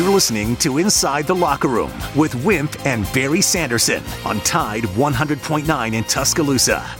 You're listening to Inside the Locker Room with Wimp and Barry Sanderson on Tide 100.9 in Tuscaloosa.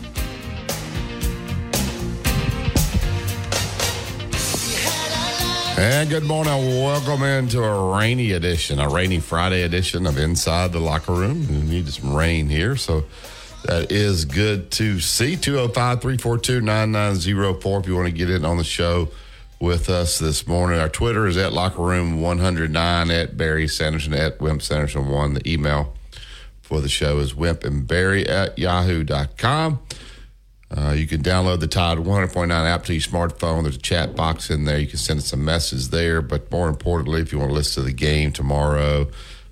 And good morning. Welcome into a rainy edition, a rainy Friday edition of Inside the Locker Room. We need some rain here, so that is good to see. 205 342 9904 if you want to get in on the show with us this morning. Our Twitter is at Locker Room 109, at Barry Sanderson, at Wimp Sanderson 1. The email for the show is wimp and barry at yahoo.com. Uh, you can download the Tide 100.9 app to your smartphone. There's a chat box in there. You can send us a message there. But more importantly, if you want to listen to the game tomorrow,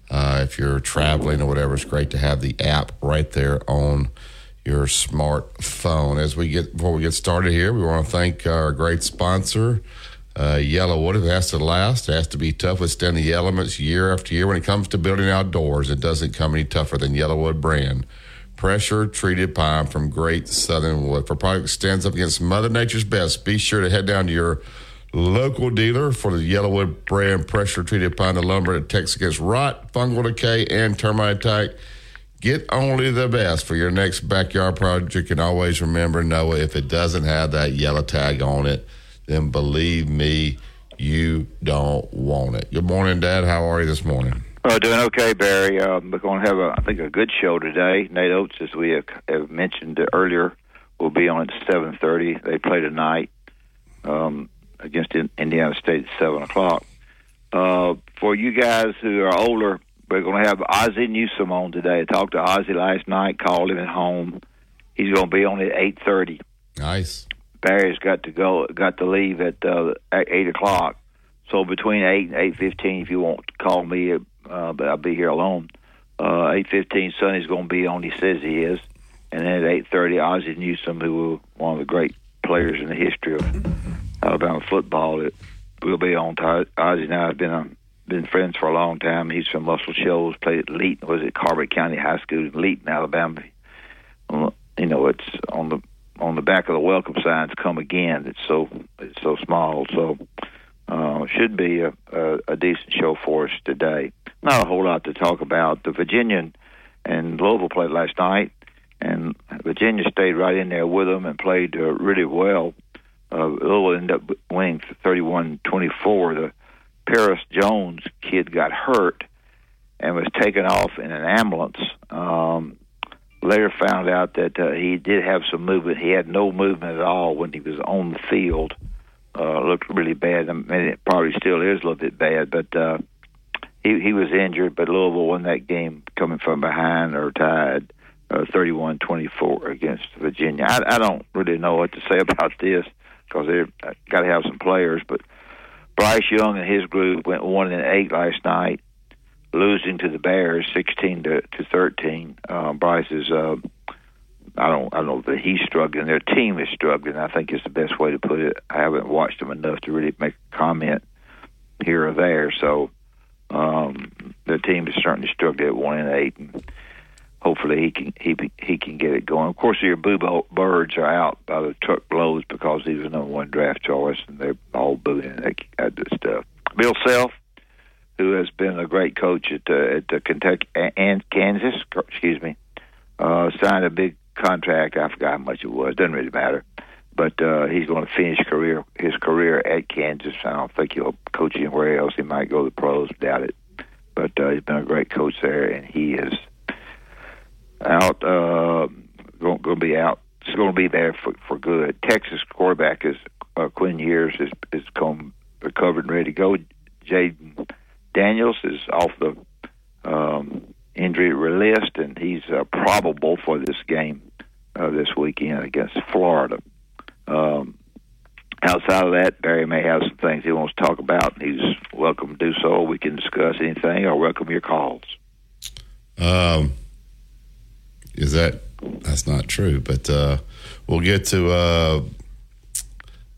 uh, if you're traveling or whatever, it's great to have the app right there on your smartphone. As we get before we get started here, we want to thank our great sponsor, uh, Yellowwood. It has to last. It has to be tough, withstand the elements year after year. When it comes to building outdoors, it doesn't come any tougher than Yellowwood brand pressure treated pine from Great Southern Wood. For product stands up against Mother Nature's best, be sure to head down to your local dealer for the Yellowwood brand pressure treated pine the lumber that protects against rot, fungal decay, and termite attack. Get only the best for your next backyard project. And always remember, Noah, if it doesn't have that yellow tag on it, then believe me, you don't want it. Good morning, Dad. How are you this morning? Uh, doing okay, Barry. Um, we're going to have, a, I think, a good show today. Nate Oats, as we have, have mentioned earlier, will be on at seven thirty. They play tonight um, against Indiana State at seven o'clock. Uh, for you guys who are older, we're going to have Ozzie Newsome on today. I talked to Ozzie last night, called him at home. He's going to be on at eight thirty. Nice. Barry's got to go, got to leave at, uh, at eight o'clock. So between eight and eight fifteen, if you want to call me, uh, but I'll be here alone. Uh, eight fifteen, Sonny's going to be on. He says he is, and then at eight thirty, Ozzie Newsome, who was one of the great players in the history of Alabama football, it will be on. Ozzie and I have been um, been friends for a long time. He's from Muscle Shoals, played at Leighton, was at Colbert County High School in Leighton, Alabama. You know, it's on the on the back of the welcome signs. Come again. It's so it's so small. So uh, should be a, a, a decent show for us today. Not a whole lot to talk about. The Virginian and Louisville played last night, and Virginia stayed right in there with them and played uh, really well. Uh, Louisville ended up winning 31-24. The Perris Jones kid got hurt and was taken off in an ambulance. Um, later found out that uh, he did have some movement. He had no movement at all when he was on the field. Looked really bad. I mean, it probably still is a little bit bad, but uh, he he was injured. But Louisville won that game coming from behind or tied, uh, 31-24 against Virginia. I, I don't really know what to say about this because they've got to have some players. But Bryce Young and his group went one and eight last night, losing to the Bears sixteen to to thirteen. Uh, Bryce is. Uh, I don't I don't know that he's struggling. Their team is struggling. I think is the best way to put it. I haven't watched them enough to really make a comment here or there. So um, their team is to struggle at one and eight, and hopefully he can he he can get it going. Of course, your boo birds are out by the truckloads because he was number one draft choice, and they're all booing that, that stuff. Bill Self, who has been a great coach at uh, at uh, Kentucky and Kansas, excuse me, uh, signed a big contract. I forgot how much it was. Doesn't really matter. But uh, he's going to finish career his career at Kansas. I don't think he'll coach anywhere else. He might go to the pros. Doubt it. But uh, he's been a great coach there, and he is out. Uh, going, to be out. He's going to be there for for good. Texas quarterback is uh, Quinn Ewers is is come recovered and ready to go. Jayden Daniels is off the um, injury list, and he's uh, probable for this game uh, this weekend against Florida. Um, outside of that, Barry may have some things he wants to talk about. and He's welcome to do so. We can discuss anything or welcome your calls. Um, is that That's not true. But uh, we'll get to uh,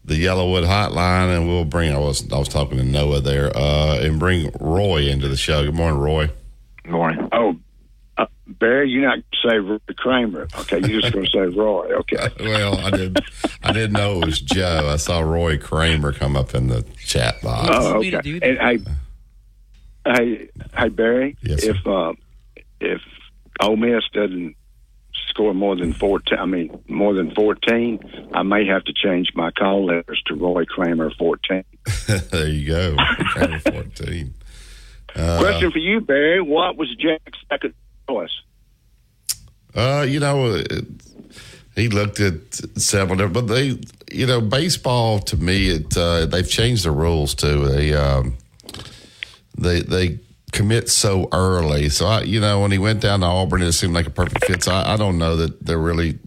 the Yellowwood Hotline, and we'll bring. I was I was talking to Noah there, uh, and bring Roy into the show. Good morning, Roy. Good morning. Oh, Barry, you're not going to say Roy Kramer. Okay, you're just going to say Roy. Okay. well, I did. I didn't know it was Joe. I saw Roy Kramer come up in the chat box. Oh, okay. And hey, hey, hey, Barry. Yes, if uh, if Ole Miss doesn't score more than fourteen, I mean more than fourteen, I may have to change my call letters to Roy Kramer fourteen. there you go, Kramer fourteen. Uh, Question for you, Barry. What was Jack's second choice? Uh, you know, it, he looked at several, but they, you know, baseball to me, it uh, they've changed the rules too. They um, they they commit so early. So I, you know, when he went down to Auburn, it seemed like a perfect fit. So I, I don't know that they're really.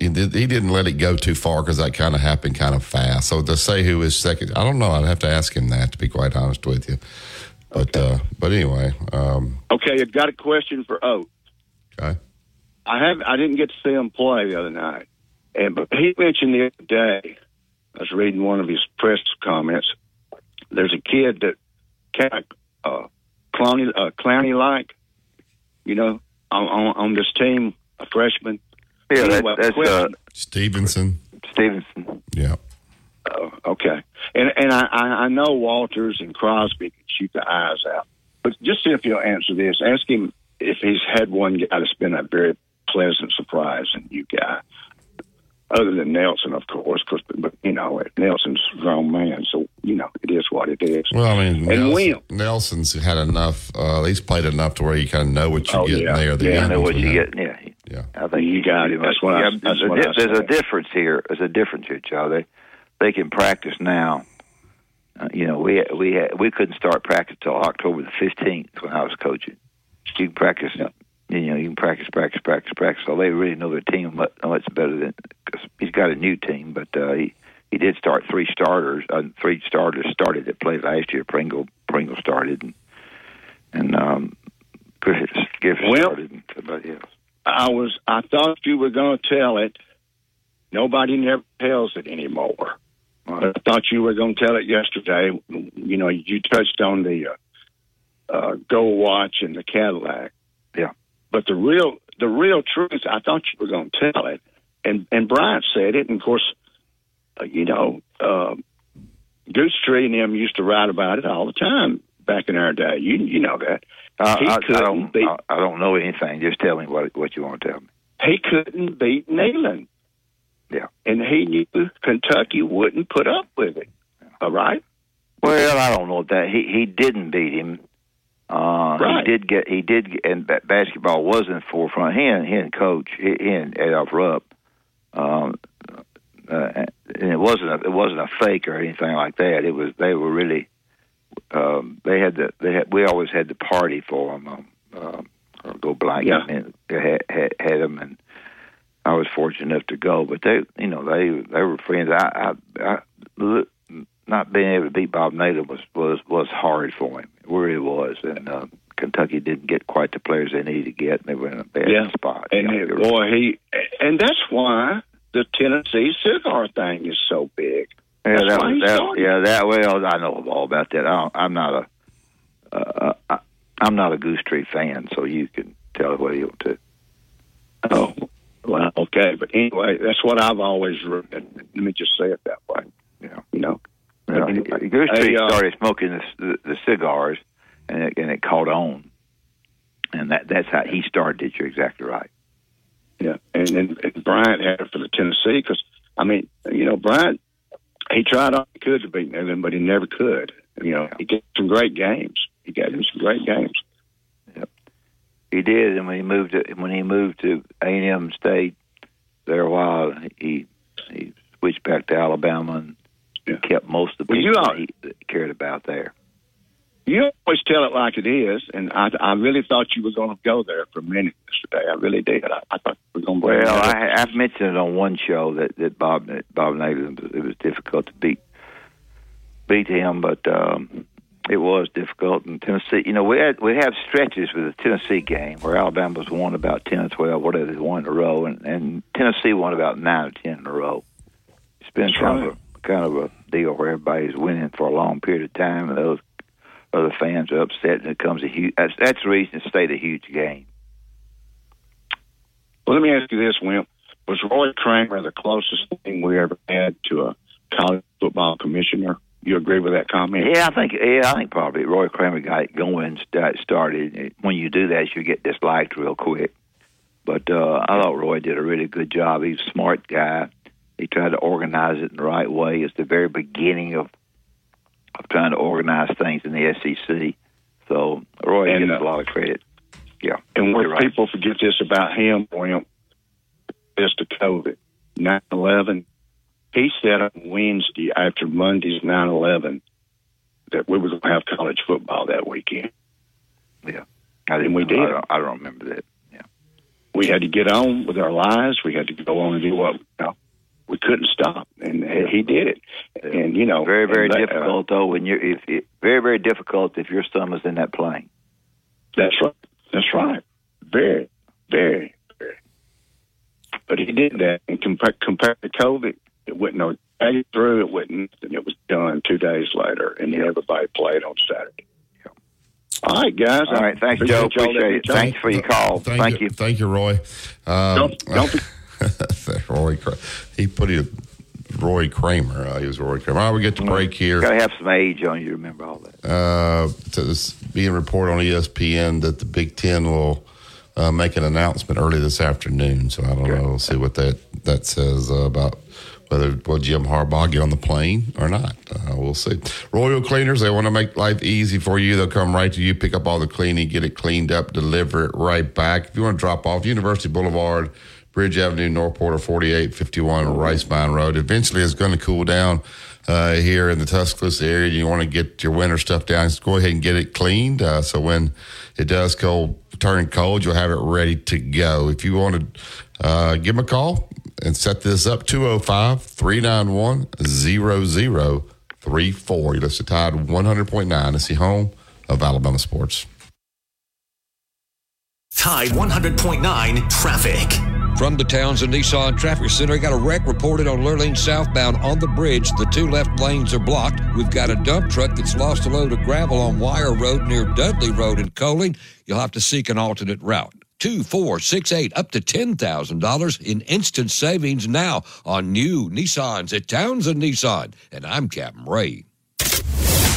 He, did, he didn't let it go too far because that kind of happened kind of fast. So to say who is second, I don't know. I'd have to ask him that to be quite honest with you. But okay. uh, but anyway. Um, okay, I've got a question for Oak. Okay. I have I didn't get to see him play the other night, and but he mentioned the other day. I was reading one of his press comments. There's a kid that kind of uh, clowny uh, clowny like, you know, on, on, on this team, a freshman. Yeah, anyway, that, that's uh, Stevenson. Stevenson. Yeah. Oh, okay. And and I, I know Walters and Crosby can shoot the eyes out, but just see if you'll answer this. Ask him if he's had one guy that's been a very pleasant surprise in you guy. Other than Nelson, of course, because but you know Nelson's a grown man, so you know it is what it is. Well, I mean, and Nelson, Nelson's had enough. Uh, he's played enough to where you kind of know what you're oh, getting yeah. there. The yeah, know what you get. Yeah, yeah. I think you got it. That's what yeah, I. That's there's, what a, I there's a difference here. There's a difference here, Joe. They can practice now. Uh, you know, we we had, we couldn't start practice till October the fifteenth when I was coaching. You can practice Yeah. you know, you can practice, practice, practice, practice. So they really know their team much, much better than because he's got a new team. But uh, he he did start three starters. Uh, three starters started that played last year. Pringle Pringle started, and, and um, Griffen Griffen Well- started, and somebody else. I was. I thought you were going to tell it. Nobody never tells it anymore. But I thought you were going to tell it yesterday. You know, you touched on the uh, uh, Gold Watch and the Cadillac. Yeah. But the real, the real truth, I thought you were going to tell it, and and Bryant said it, and of course, uh, you know, uh, Goostree and them used to write about it all the time back in our day. You you know that Uh, He I, I couldn't don't. beat- I, I don't know anything. Just tell me what what you want to tell me. he couldn't beat Neyland. Yeah. And he knew Kentucky wouldn't put up with it. All right. Well, I don't know that he he didn't beat him. Uh, Right. He did get he did and ba- basketball was in the forefront. He and he and coach he, he and Adolph Rupp. Um, uh, and it wasn't a, it wasn't a fake or anything like that. It was they were really um, they had the they had we always had the party for them. Um, or go blank. Yeah. and they had, had had them and. I was fortunate enough to go, but they, you know, they they were friends. I, I, I not being able to beat Bob Neyland was was was hard for him. where he was, and uh, Kentucky didn't get quite the players they needed to get. And they were in a bad Yeah. spot. And You know, it- boy, he and that's why the Tennessee cigar thing is so big. yeah, that's that was that. Yeah, that. Well, I know all about that. I don't, I'm not a, uh, I, I'm not a Goostree fan, so you can tell what you want to. Oh, well, okay, but anyway, that's what I've always read. Let me just say it that way. Yeah. You know. You know, Anyway, Goostree uh, started smoking the, the, cigars, and it, and it caught on, and that that's how he started it. You're exactly right. Yeah, and and, and Bryant had it for the Tennessee because I mean, you know, Bryant he tried all he could to beat Neyland, but he never could. You know, he gave some great games. He gave him some great games. He did, and when he moved to when he moved to A and M State, there a while he he switched back to Alabama and Yeah. kept most of the Well, you people are- he cared about there. You always tell it like it is, and I, I really thought you were going to go there for a minute yesterday. I really did. I, I thought you were going to Well. I, I've mentioned it on one show that that Bob that Bob Neyland it was difficult to beat beat him, but um, it was difficult in Tennessee. You know, we had we have stretches with the Tennessee game where Alabama's won about ten or twelve, whatever they won in a row, and, and Tennessee won about nine or ten in a row. It's been That's kind right. of a kind of a deal where everybody's winning for a long period of time, and those other fans are upset, and it comes a huge. That's, that's the reason it stayed a huge game. Well, let me ask you this, Wimp. Was Roy Kramer the closest thing we ever had to a college football commissioner? You agree with that comment? Yeah, I think yeah, I think probably Roy Kramer got it going, st- started. When you do that, you get disliked real quick. But uh, I thought Roy did a really good job. He's a smart guy. He tried to organize it in the right way. It's the very beginning of of trying to organize things in the SEC. So Roy And, gets uh, a lot of credit. Yeah, And you're right. people forget this about him, Wimp, this to COVID, 9-11, he said on Wednesday after Monday's 9-11 that we were going to have college football that weekend. yeah, I didn't. and we did. I don't, I don't remember that. Yeah, We had to get on with our lives. We had to go on and do what, you know, we couldn't stop. And he did it. And, you know. very very that- uh, difficult though. When you're if it, very very difficult if your son was in that plane. That's right. That's right. Very, very, very. But he did that, and compared compared to COVID, it went no day through. It went, and it was done two days later, and then everybody played on Saturday. All right, guys. All right, thanks, Joe. Appreciate it. Thanks for your call. Thank, Thank you. you. Thank you, Roy. Um, Don't, don't be, Roy, Kra- he put it. Roy Kramer. Uh, he was Roy Kramer. All right, we get to break here. Got to have some age on you remember all that. uh, to this being reported on ESPN that the Big Ten will uh, make an announcement early this afternoon. So I don't know. We'll see what that that says uh, about whether will Jim Harbaugh get on the plane or not. Uh, we'll see. Royal Cleaners, they want to make life easy for you. They'll come right to you, pick up all the cleaning, get it cleaned up, deliver it right back. If you want to drop off, University Boulevard. Bridge Avenue, Northport, or 4851 Rice Mine Road. Eventually, it's going to cool down uh, here in the Tuscaloosa area. You want to get your winter stuff down, go ahead and get it cleaned. Uh, so when it does cold, turn cold, you'll have it ready to go. If you want to uh, give them a call and set this up, 205 391 0034. You listen to Tide 100.9. It's the home of Alabama sports. Tide 100.9 traffic. From the Townsend Nissan Traffic Center, got a wreck reported on Lurleen southbound on the bridge. The two left lanes are blocked. We've got a dump truck that's lost a load of gravel on Wire Road near Dudley Road in Coaling. You'll have to seek an alternate route. Two, four, six, eight, up to ten thousand dollars in instant savings now on new Nissans at Townsend Nissan. And I'm Captain Ray.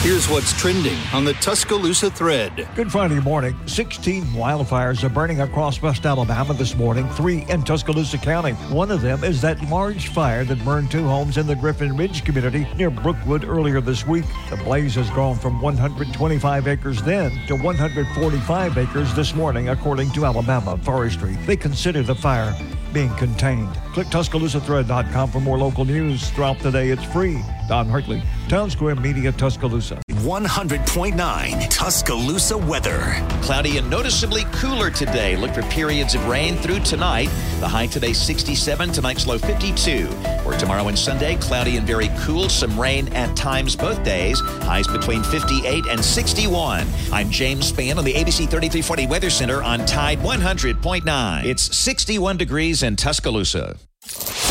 Here's what's trending on the Tuscaloosa thread. Good Friday morning. 16 wildfires are burning across West Alabama this morning, three in Tuscaloosa County. One of them is that large fire that burned two homes in the Griffin Ridge community near Brookwood earlier this week. The blaze has grown from 125 acres then to 145 acres this morning, according to Alabama Forestry. They consider the fire being contained. Click TuscaloosaThread.com for more local news. Throughout the day, it's free. Don Hartley, Town Square Media, Tuscaloosa. 100.9 Tuscaloosa weather. Cloudy and noticeably cooler today. Look for periods of rain through tonight. The high today 67, tonight's low 52. For tomorrow and Sunday, cloudy and very cool. Some rain at times both days. Highs between 58 and 61. I'm James Spann on the ABC 3340 Weather Center on Tide 100.9. It's 61 degrees in Tuscaloosa.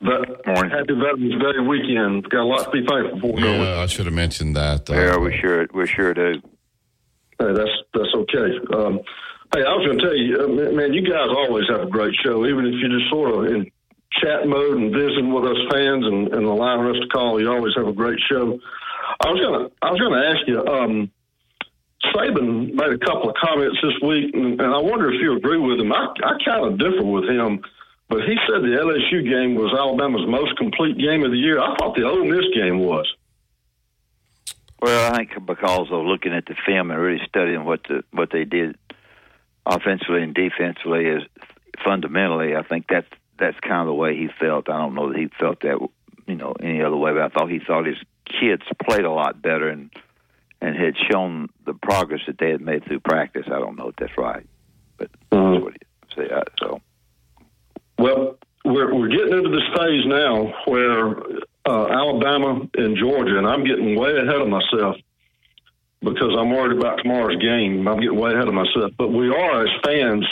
Vet- Morning. Happy Veterans Day weekend. Got a lot to be thankful for. don't I should have mentioned that. Uh, Yeah, we sure we sure do. Hey, that's that's okay. Um, hey, I was going to tell you, uh, man, man, you guys always have a great show, even if you're just sort of in chat mode and visiting with us fans and, and allowing us to call. You always have a great show. I was gonna I was gonna ask you. Um, Saban made a couple of comments this week, and, and I wonder if you agree with him. I, I kind of differ with him, but he said the LSU game was Alabama's most complete game of the year. I thought the Ole Miss game was. Well, I think because of looking at the film and really studying what the what they did offensively and defensively is fundamentally, I think that's that's kind of the way he felt. I don't know that he felt that you know any other way, but I thought he thought his kids played a lot better and and had shown the progress that they had made through practice. I don't know if that's right, but that's uh-huh. what he said. So, Well, we're we're getting into this phase now where uh, Alabama and Georgia, and I'm getting way ahead of myself because I'm worried about tomorrow's game. I'm getting way ahead of myself. But we are as fans,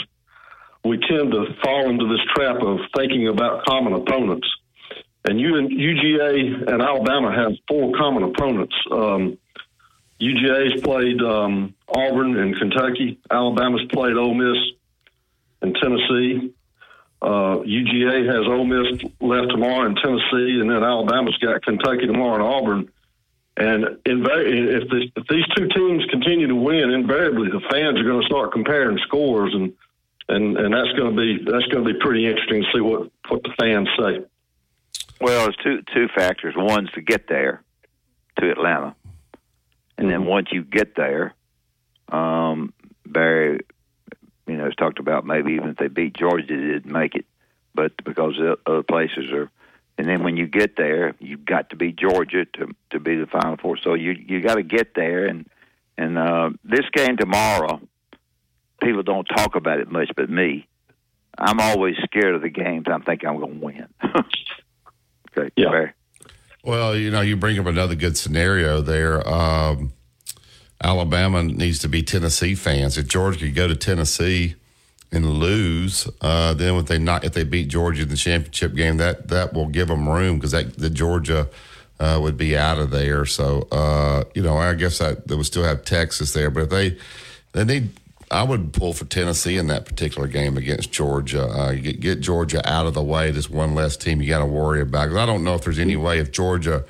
we tend to fall into this trap of thinking about common opponents. And you and UGA and Alabama have four common opponents. Um, UGA's played um, Auburn and Kentucky. Alabama's played Ole Miss and Tennessee. Uh, UGA has Ole Miss left tomorrow in Tennessee, and then Alabama's got Kentucky tomorrow and Auburn. And inva- if, this, if these two teams continue to win, invariably the fans are going to start comparing scores, and and and that's going to be that's going to be pretty interesting to see what what the fans say. well, there's two two factors. One's to get there to Atlanta, and then once you get there, um, Barry, you know, it's talked about maybe even if they beat Georgia, they didn't make it, but because the other places are. And then when you get there, you've got to beat Georgia to to be the Final Four. So you you got to get there, and and uh, this game tomorrow, people don't talk about it much, but me, I'm always scared of the games. I'm thinking I'm going to win. okay, Yeah. Barry. Well, you know, you bring up another good scenario there. Um, Alabama needs to be Tennessee fans. If Georgia could go to Tennessee and lose, uh, then if they not if they beat Georgia in the championship game, that that will give them room because that the Georgia uh, would be out of there. So uh, you know, I guess that they would still have Texas there, but if they they need. I would pull for Tennessee in that particular game against Georgia. Uh, get, get Georgia out of the way. Just one less team you got to worry about. 'Cause I don't know if there's any way if Georgia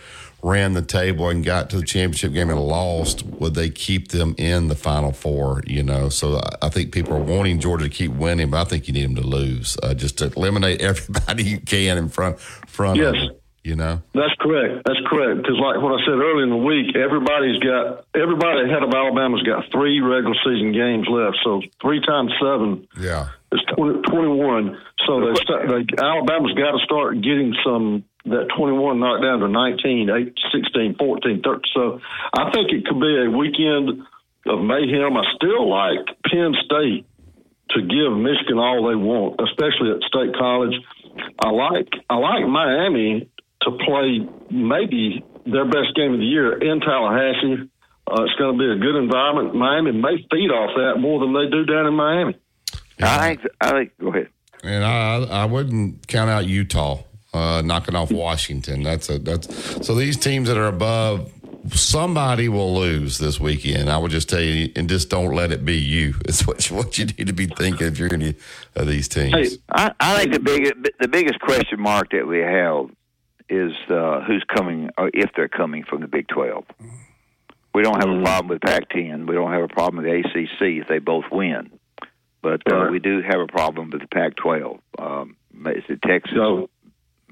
ran the table and got to the championship game and lost, would they keep them in the Final Four? You know, so I- think people are wanting Georgia to keep winning, but I think you need them to lose uh, just to eliminate everybody you can in front front of Yes. them. You know, That's correct. That's correct. Because, like what I said earlier in the week, everybody's got everybody ahead of Alabama's got three regular season games left. So three times seven yeah. is 20, 21. So they, they Alabama's got to start getting some that 21 knocked down to 19, 8, 16, 14, 13. So I think it could be a weekend of mayhem. I still like Penn State to give Michigan all they want, especially at State College. I like I like Miami to play maybe their best game of the year in Tallahassee. Uh, it's going to be a good environment. Miami may feed off that more than they do down in Miami. I think. I think. Go ahead. And I I wouldn't count out Utah uh, knocking off Washington. That's a that's so these teams that are above somebody will lose this weekend. I would just tell you, and just don't let it be you. It's what you, what you need to be thinking if you're any of these teams. Hey, I, I think the biggest the biggest question mark that we have is uh, who's coming or if they're coming from the Big Twelve. We don't have a problem with Pac-10. We don't have a problem with the ACC if they both win, but uh, Right. we do have a problem with the Pac-12. Um, is it Texas? So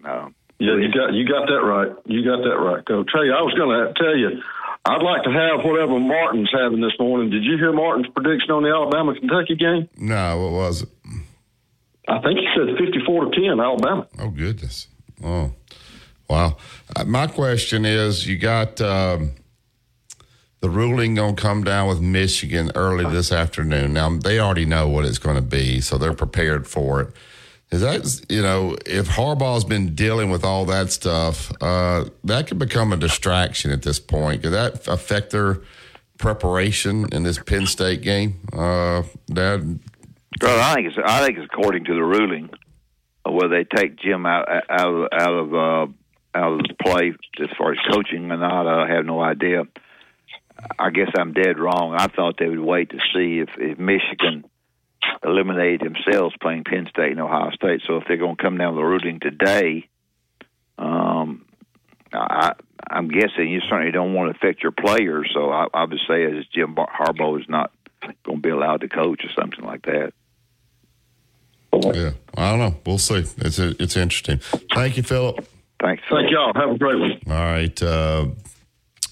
Uh, Yeah, you got you got that right. You got that right, Coach. Hey, I was going to tell you, I'd like to have whatever Martin's having this morning. Did you hear Martin's prediction on the Alabama Kentucky game? no, what was it? I think he said fifty-four to ten, Alabama. Oh goodness! Oh, wow. Uh, my question is: You got um, the ruling going to come down with Michigan early this afternoon. Now they already know what it's going to be, so they're prepared for it. Is that you know if Harbaugh's been dealing with all that stuff, uh, that could become a distraction at this point. Could that affect their preparation in this Penn State game? Uh, Dad, Well, I think it's I think it's according to the ruling, of whether they take Jim out out of out of uh, out of the play as far as coaching or not. I have no idea. I guess I'm dead wrong. I thought they would wait to see if, if Michigan eliminated themselves playing Penn State and Ohio State. So if they're going to come down the ruling today, um, I, I'm guessing you certainly don't want to affect your players. So I, I would say as Jim Bar- Harbaugh is not going to be allowed to coach or something like that. yeah, I don't know. We'll see. It's it's interesting. Thank you, Philip. Thanks. Thank y'all. Have a great one. All right. Uh,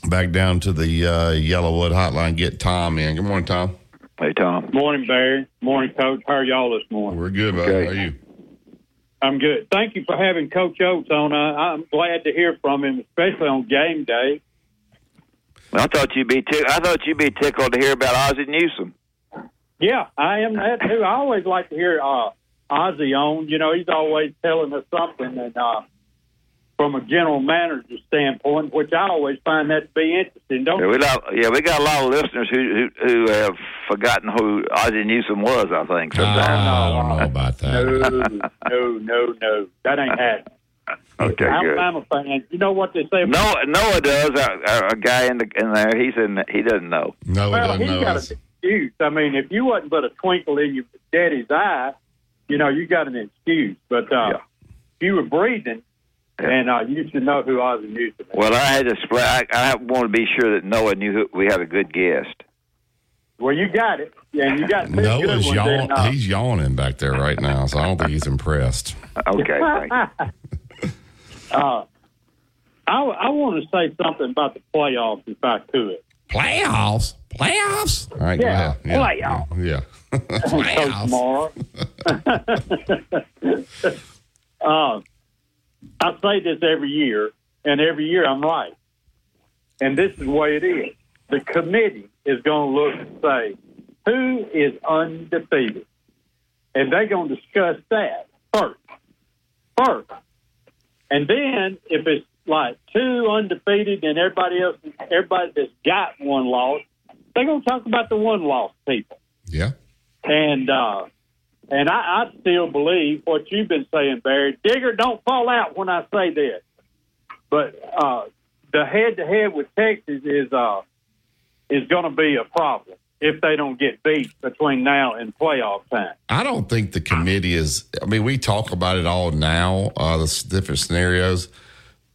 back down to the uh, Yellowwood hotline. Get Tom in. Good morning, Tom. Hey, Tom. Morning, Barry. Morning, Coach. How are y'all this morning? We're good, bud. Okay. How are you? I'm good. Thank you for having Coach Oats on. I, I'm glad to hear from him, especially on game day. I thought you'd be tick- I thought you'd be tickled to hear about Ozzie Newsome. Yeah, I am that too. I always like to hear uh, Ozzie on. You know, he's always telling us something, and uh, from a general manager standpoint, which I always find that to be interesting. Don't Yeah, we lot, yeah, we got a lot of listeners who who, who have forgotten who Ozzie Newsome was. I think sometimes. I don't know about that. no, no, no, no. That ain't happening. okay, good. Alabama fans, you know what they say? Noah, Noah does. A, a, a guy in the in there. He's in. He doesn't know. No, he well, doesn't he's know got us. an excuse. I mean, if you wasn't but a twinkle in your daddy's eye, you know, you got an excuse. But uh, Yeah. if you were breathing, and uh, you should know who Ozzie Newsome is. Well, I had to. Split, I, I want to be sure that Noah knew who, we had a good guest. Well, you got it. Yeah, and you got two Noah's ones. yawn, and, uh, he's yawning back there right now, so I don't think he's impressed. Okay, thank you. uh, I, I want to say something about the playoffs, if I could. Playoffs? Playoffs? All right, Yeah, go ahead. Yeah. Yeah. Coach Playoffs. Morrow. uh, I say this every year, and every year I'm right. And this is the way it is. The committee is going to look and say, who is undefeated? And they're going to discuss that first. First. And then if it's like two undefeated and everybody else, everybody that's got one loss, they're going to talk about the one loss people. Yeah. And uh, and I, I still believe what you've been saying, Barry. Digger, don't fall out when I say this. But uh, the head to head with Texas is uh, is going to be a problem if they don't get beat between now and playoff time. I don't think the committee is. I mean, we talk about it all now, uh, the different scenarios,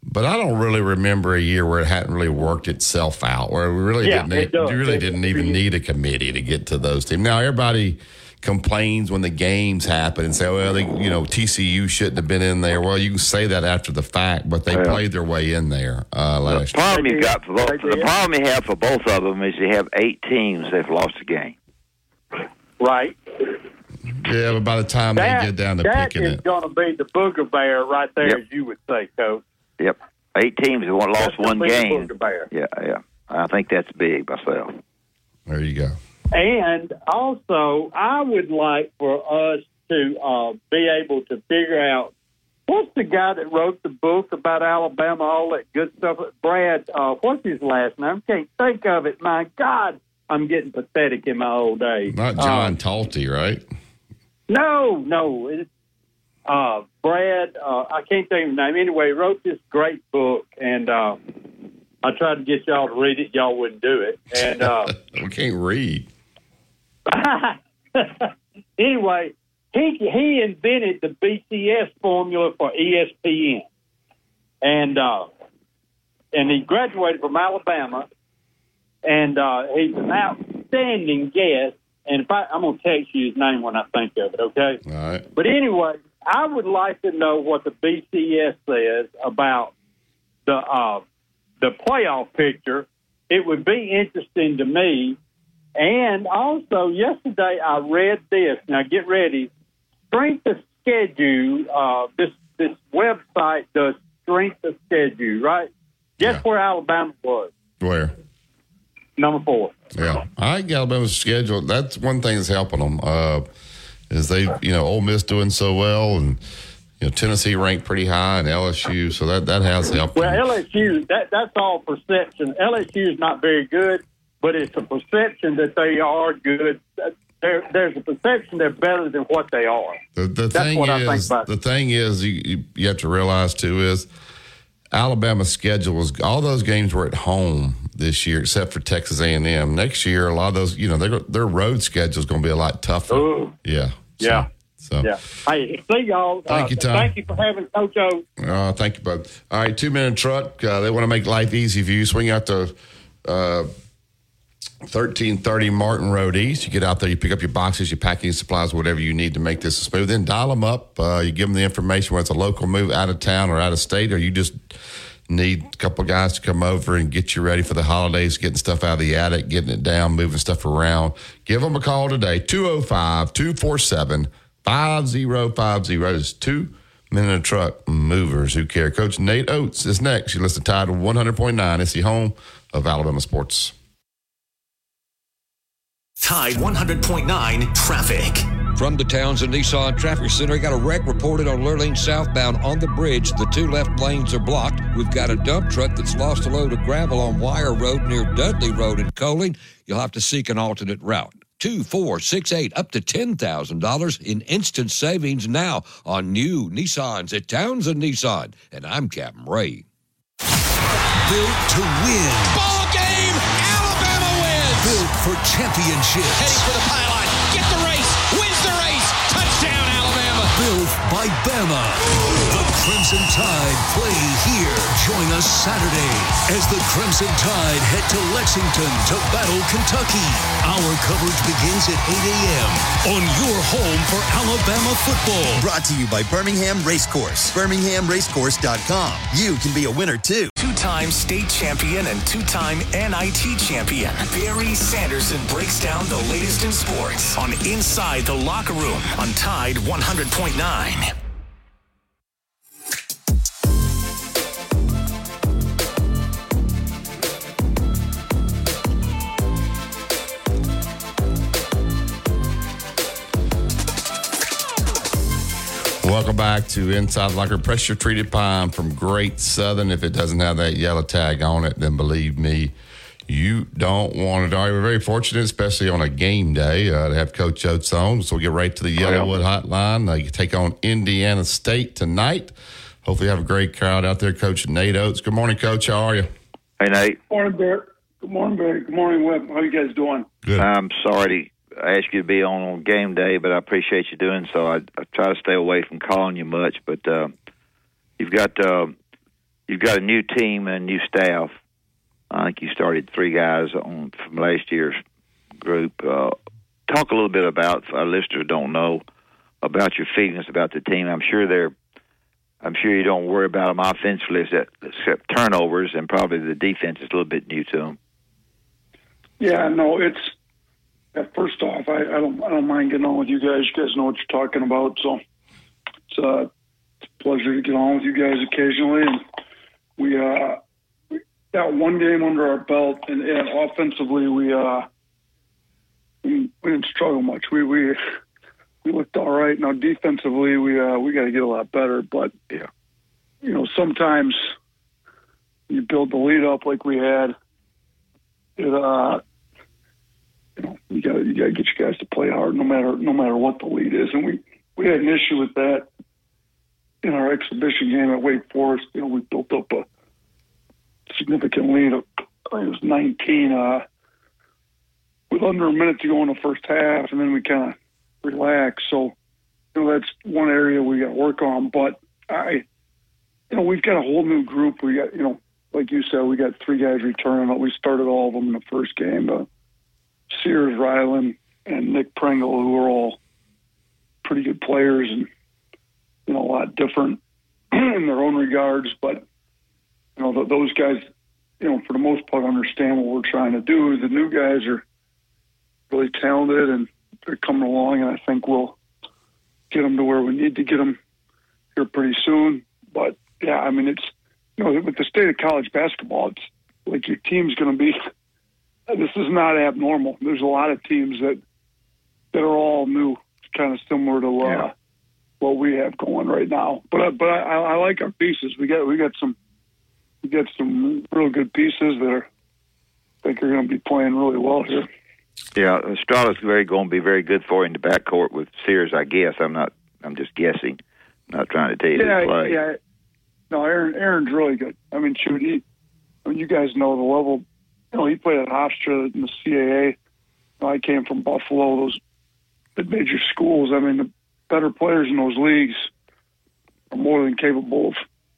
but I don't really remember a year where it hadn't really worked itself out, where we really Yeah, didn't. really It- didn't even need a committee to get to those teams. Now everybody complains when the games happen and say, "Well, they, you know, TCU shouldn't have been in there." Well, you can say that after the fact, but they Yeah. played their way in there uh, The last year. problem you got for both, the problem you have for both of them is you have eight teams that've lost a game. Right. Yeah, but by the time That, they get down to that picking is it, going to be the booger bear right there, Yep. as you would say, Coach. Yep, eight teams have won- lost That's one game. booger bear. Yeah, yeah. I think that's big myself. there you go. And also, I would like for us to uh, be able to figure out what's the guy that wrote the book about Alabama, all that good stuff. Brad, uh, what's his last name? I can't think of it. My God, I'm getting pathetic in my old age. Not John Talty, right? No, no. It's uh, Brad. Uh, I can't think of his name. Anyway, he wrote this great book, and uh, I tried to get y'all to read it. Y'all wouldn't do it. And uh, we can't read. anyway, he he invented the BCS formula for ESPN, and uh, and he graduated from Alabama, and uh, he's an outstanding guest. And if I, I'm gonna text you his name when I think of it, okay? All right. But anyway, I would like to know what the BCS says about the uh, the playoff picture. It would be interesting to me. And also, yesterday I read this. Now, get ready. Strength of schedule. Uh, this this website does strength of schedule, right? Guess Yeah. where Alabama was? Where? Number four. Yeah, I think Alabama's schedule. That's one thing that's helping them. Uh, is they, you know, Ole Miss doing so well, and you know Tennessee ranked pretty high, and LSU. So that that has helped. Well, them. LSU, that that's all perception. LSU is not very good, but it's a perception that they are good. There, there's a perception they're better than what they are. The, the That's thing what I think is, about the thing is, you, you, you have to realize too is Alabama's schedule was all those games were at home this year, except for Texas A and M. Next year, a lot of those, you know, their their road schedule is going to be a lot tougher. Ooh. Yeah, So- Yeah. So, Yeah. Hey, see y'all. Thank Uh, you, Tom. Thank you for having Coach O. Uh, thank you, bud. All right, two minute truck. Uh, they want to make life easy for you. Swing out to uh, thirteen thirty Martin Road East. You get out there, you pick up your boxes, your packing supplies, whatever you need to make this a smooth. Then dial them up. Uh, you give them the information whether it's a local move, out of town, or out of state, or you just need a couple guys to come over and get you ready for the holidays, getting stuff out of the attic, getting it down, moving stuff around, give them a call today 205 247 5050. It's two minute truck movers who care. Coach Nate Oats is next. You listen to Tide 100.9. It's the home of Alabama sports. Tide 100.9 traffic. From the Townsend Nissan Traffic Center, got a wreck reported on Lurleen southbound on the bridge. The two left lanes are blocked. We've got a dump truck that's lost a load of gravel on Wire Road near Dudley Road in Coaling. You'll have to seek an alternate route. Two, four, six, eight, up to $10,000 in instant savings now on new Nissans at Townsend Nissan. And I'm Captain Ray. Built to win. Ball for championship. Heading for the pylon. Get the race. Wins the race. Touchdown, Alabama. Built by Bama. The Crimson Tide play here. Join us Saturday as the Crimson Tide head to Lexington to battle Kentucky. Our coverage begins at 8 a.m. on your home for Alabama football. Brought to you by Birmingham Racecourse. BirminghamRacecourse.com. You can be a winner too. Time state champion and two time NIT champion, Barry Sanderson breaks down the latest in sports on Inside the Locker Room on Tide 100.9. Welcome back to Inside Locker. Pressure treated pine from Great Southern. If it doesn't have that yellow tag on it, then believe me, you don't want it. We're very fortunate, especially on a game day, uh, to have Coach Oats on. So we'll get right to the Yellowwood hotline. Uh, you take on Indiana State tonight. Hopefully, have a great crowd out there. Coach Nate Oats. Good morning, Coach. How are you? Hey, Nate. Good Morning, Barry. Good morning, Barry. Good morning, Webb. How you guys doing? Good. I'm sorry to ask you to be on on game day, but I appreciate you doing so. I, I try to stay away from calling you much, but uh, you've got uh, you've got a new team and new staff. I think you started three guys on from last year's group. Uh, talk a little bit about our listeners don't know about your feelings about the team. I'm sure they're I'm sure you don't worry about them offensively except, except turnovers, and probably the defense is a little bit new to them. Yeah, no, it's first off, I, I don't I don't mind getting on with you guys. You guys know what you're talking about, so it's, uh, it's a pleasure to get on with you guys occasionally. And we uh, we got one game under our belt, and, and offensively, we uh, we, we didn't struggle much. We we we looked all right. Now defensively, we uh, we got to get a lot better. But yeah, you know, sometimes you build the lead up like we had. It uh, you know, you got you got to get you guys to play hard, no matter no matter what the lead is. And we we had an issue with that in our exhibition game at Wake Forest. You know, we built up a significant lead of I think it was 19 uh, with under a minute to go in the first half, and then we kind of relaxed. So, you know, that's one area we got to work on. But I, you know, we've got a whole new group. We got, you know, like you said, we got three guys returning. We started all of them in the first game. Uh, Sears, Rylan, and Nick Pringle, who are all pretty good players and you know a lot different in their own regards. But you know th- those guys, you know, for the most part, understand what we're trying to do. The new guys are really talented and they're coming along, and I think we'll get them to where we need to get them here pretty soon. But yeah, I mean, it's you know, with the state of college basketball, it's like your team's going to be. This is not abnormal. There's a lot of teams that that are all new, kind of similar to uh, Yeah. what we have going right now. But I- but I, I like our pieces. We got we got some we got some real good pieces that are I think are going to be playing really well here. Yeah, Estrada's very going to be very good for you in the backcourt with Sears. I guess I'm not. I'm just guessing. not trying to tell you yeah, to play. yeah. No, Aaron Aaron's really good. I mean, shoot, he. I mean, you guys know the level. You know, he played at Hofstra in the CAA. You know, I came from Buffalo, those major schools. I mean, the better players in those leagues are more than capable of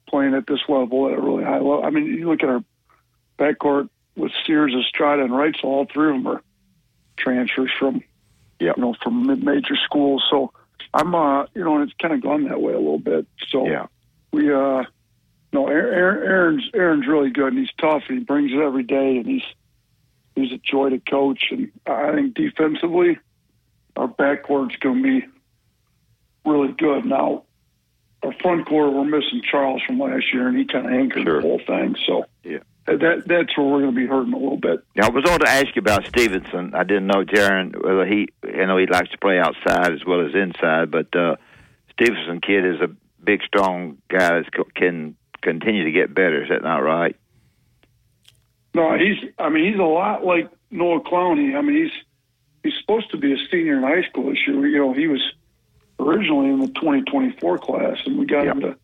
playing at this level at a really high level. I mean, you look at our backcourt with Sears, Estrada, and Wright. So all three of them are transfers from, Yep. you know, from mid major schools. So I'm, uh, you know, and it's kind of gone that way a little bit. So Yeah. we uh no, Aaron, Aaron's Aaron's really good, and he's tough, and he brings it every day, and he's he's a joy to coach. And I think defensively, our backcourt's going to be really good. Now, our front court, we're missing Charles from last year, and he kind of anchored the whole thing. So yeah. that that's where we're going to be hurting a little bit. Yeah, I was going to ask you about Stevenson. I didn't know Jarin whether he. I know he likes to play outside as well as inside, but uh, Stevenson kid is a big, strong guy that can continue to get better. Is that not right? No, he's. I mean, he's a lot like Noah Clowney. I mean, he's he's supposed to be a senior in high school this year. You know, he was originally in the 2024 class, and we got him to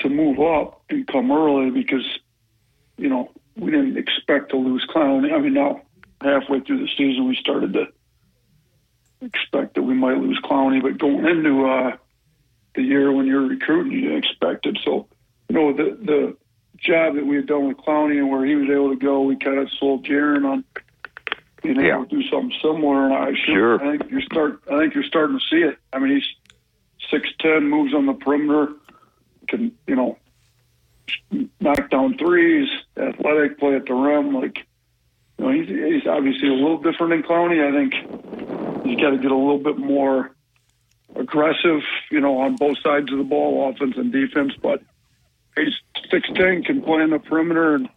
to move up and come early because you know we didn't expect to lose Clowney. I mean, now halfway through the season, we started to expect that we might lose Clowney, but going into uh, the year when you're recruiting, you didn't expect it. So, you know, the the job that we had done with Clowney and where he was able to go, we kind of sold Jarin on being Yeah. able to do something similar. And I Sure. I think you're start. I think you're starting to see it. I mean, he's six ten, moves on the perimeter, can you know knock down threes, athletic, play at the rim. Like, you know, he's he's obviously a little different than Clowney. I think he's got to get a little bit more aggressive, you know, on both sides of the ball, offense and defense. But he's six ten, can play in the perimeter and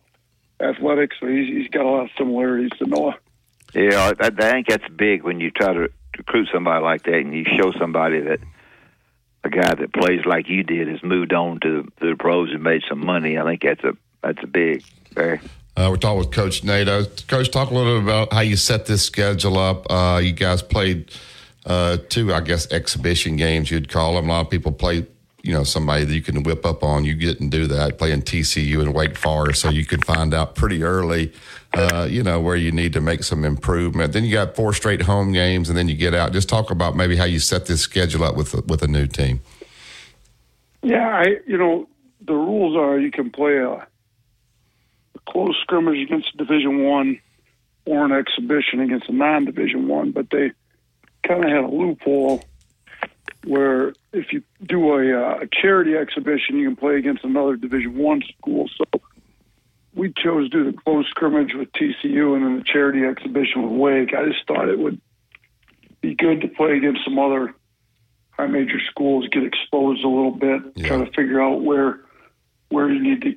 athletic, so he's he's got a lot of similarities to Noah. Yeah, I, I think that's big when you try to recruit somebody like that, and you show somebody that a guy that plays like you did has moved on to, to the pros and made some money. I think that's a that's a big, very. Uh, we're talking with Coach Nato. Coach, talk a little bit about how you set this schedule up. Uh, you guys played uh, two, I guess, exhibition games. You'd call them. A lot of people play, you know, somebody that you can whip up on. You didn't do that. Playing TCU and Wake Forest, so you can find out pretty early, uh, you know, where you need to make some improvement. Then you got four straight home games, and then you get out. Just talk about maybe how you set this schedule up with with a new team. Yeah, I you know the rules are you can play a, a close scrimmage against Division One or an exhibition against a non-Division One, but they kind of had a loophole where if you do a, uh, a charity exhibition, you can play against another Division One school. So we chose to do the close scrimmage with TCU and then the charity exhibition with Wake. I just thought it would be good to play against some other high major schools, get exposed a little bit, kind of figure out where where you need to,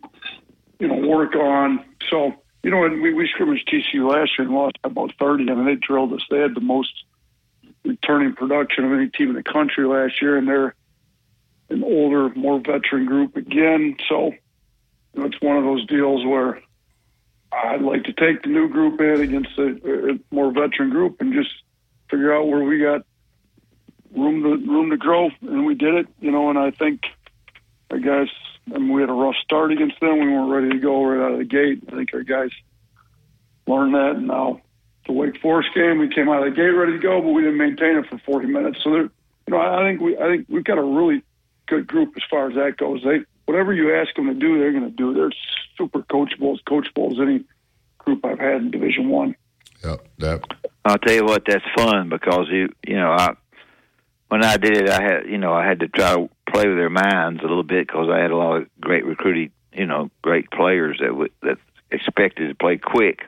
you know, work on. So, you know, and we, we scrimmaged TCU last year and lost by about 30. I mean, they drilled us. They had the most returning production of any team in the country last year, and they're an older, more veteran group again. So, you know, it's one of those deals where I'd like to take the new group in against a, a more veteran group and just figure out where we got room to room to grow, and we did it. You know, and I think our guys. I mean, we had a rough start against them. We weren't ready to go right out of the gate. I think our guys learned that. And now the Wake Forest game, we came out of the gate ready to go, but we didn't maintain it for 40 minutes. So, there, you know, I think we, I think we've got a really good group as far as that goes. They, whatever you ask them to do, they're going to do. They're super coachable, as coachable as any group I've had in Division One. Yep, that. I'll tell you what, that's fun because you you know I when I did it, I had you know I had to try to play with their minds a little bit because I had a lot of great recruiting, you know, great players that would that expected to play quick.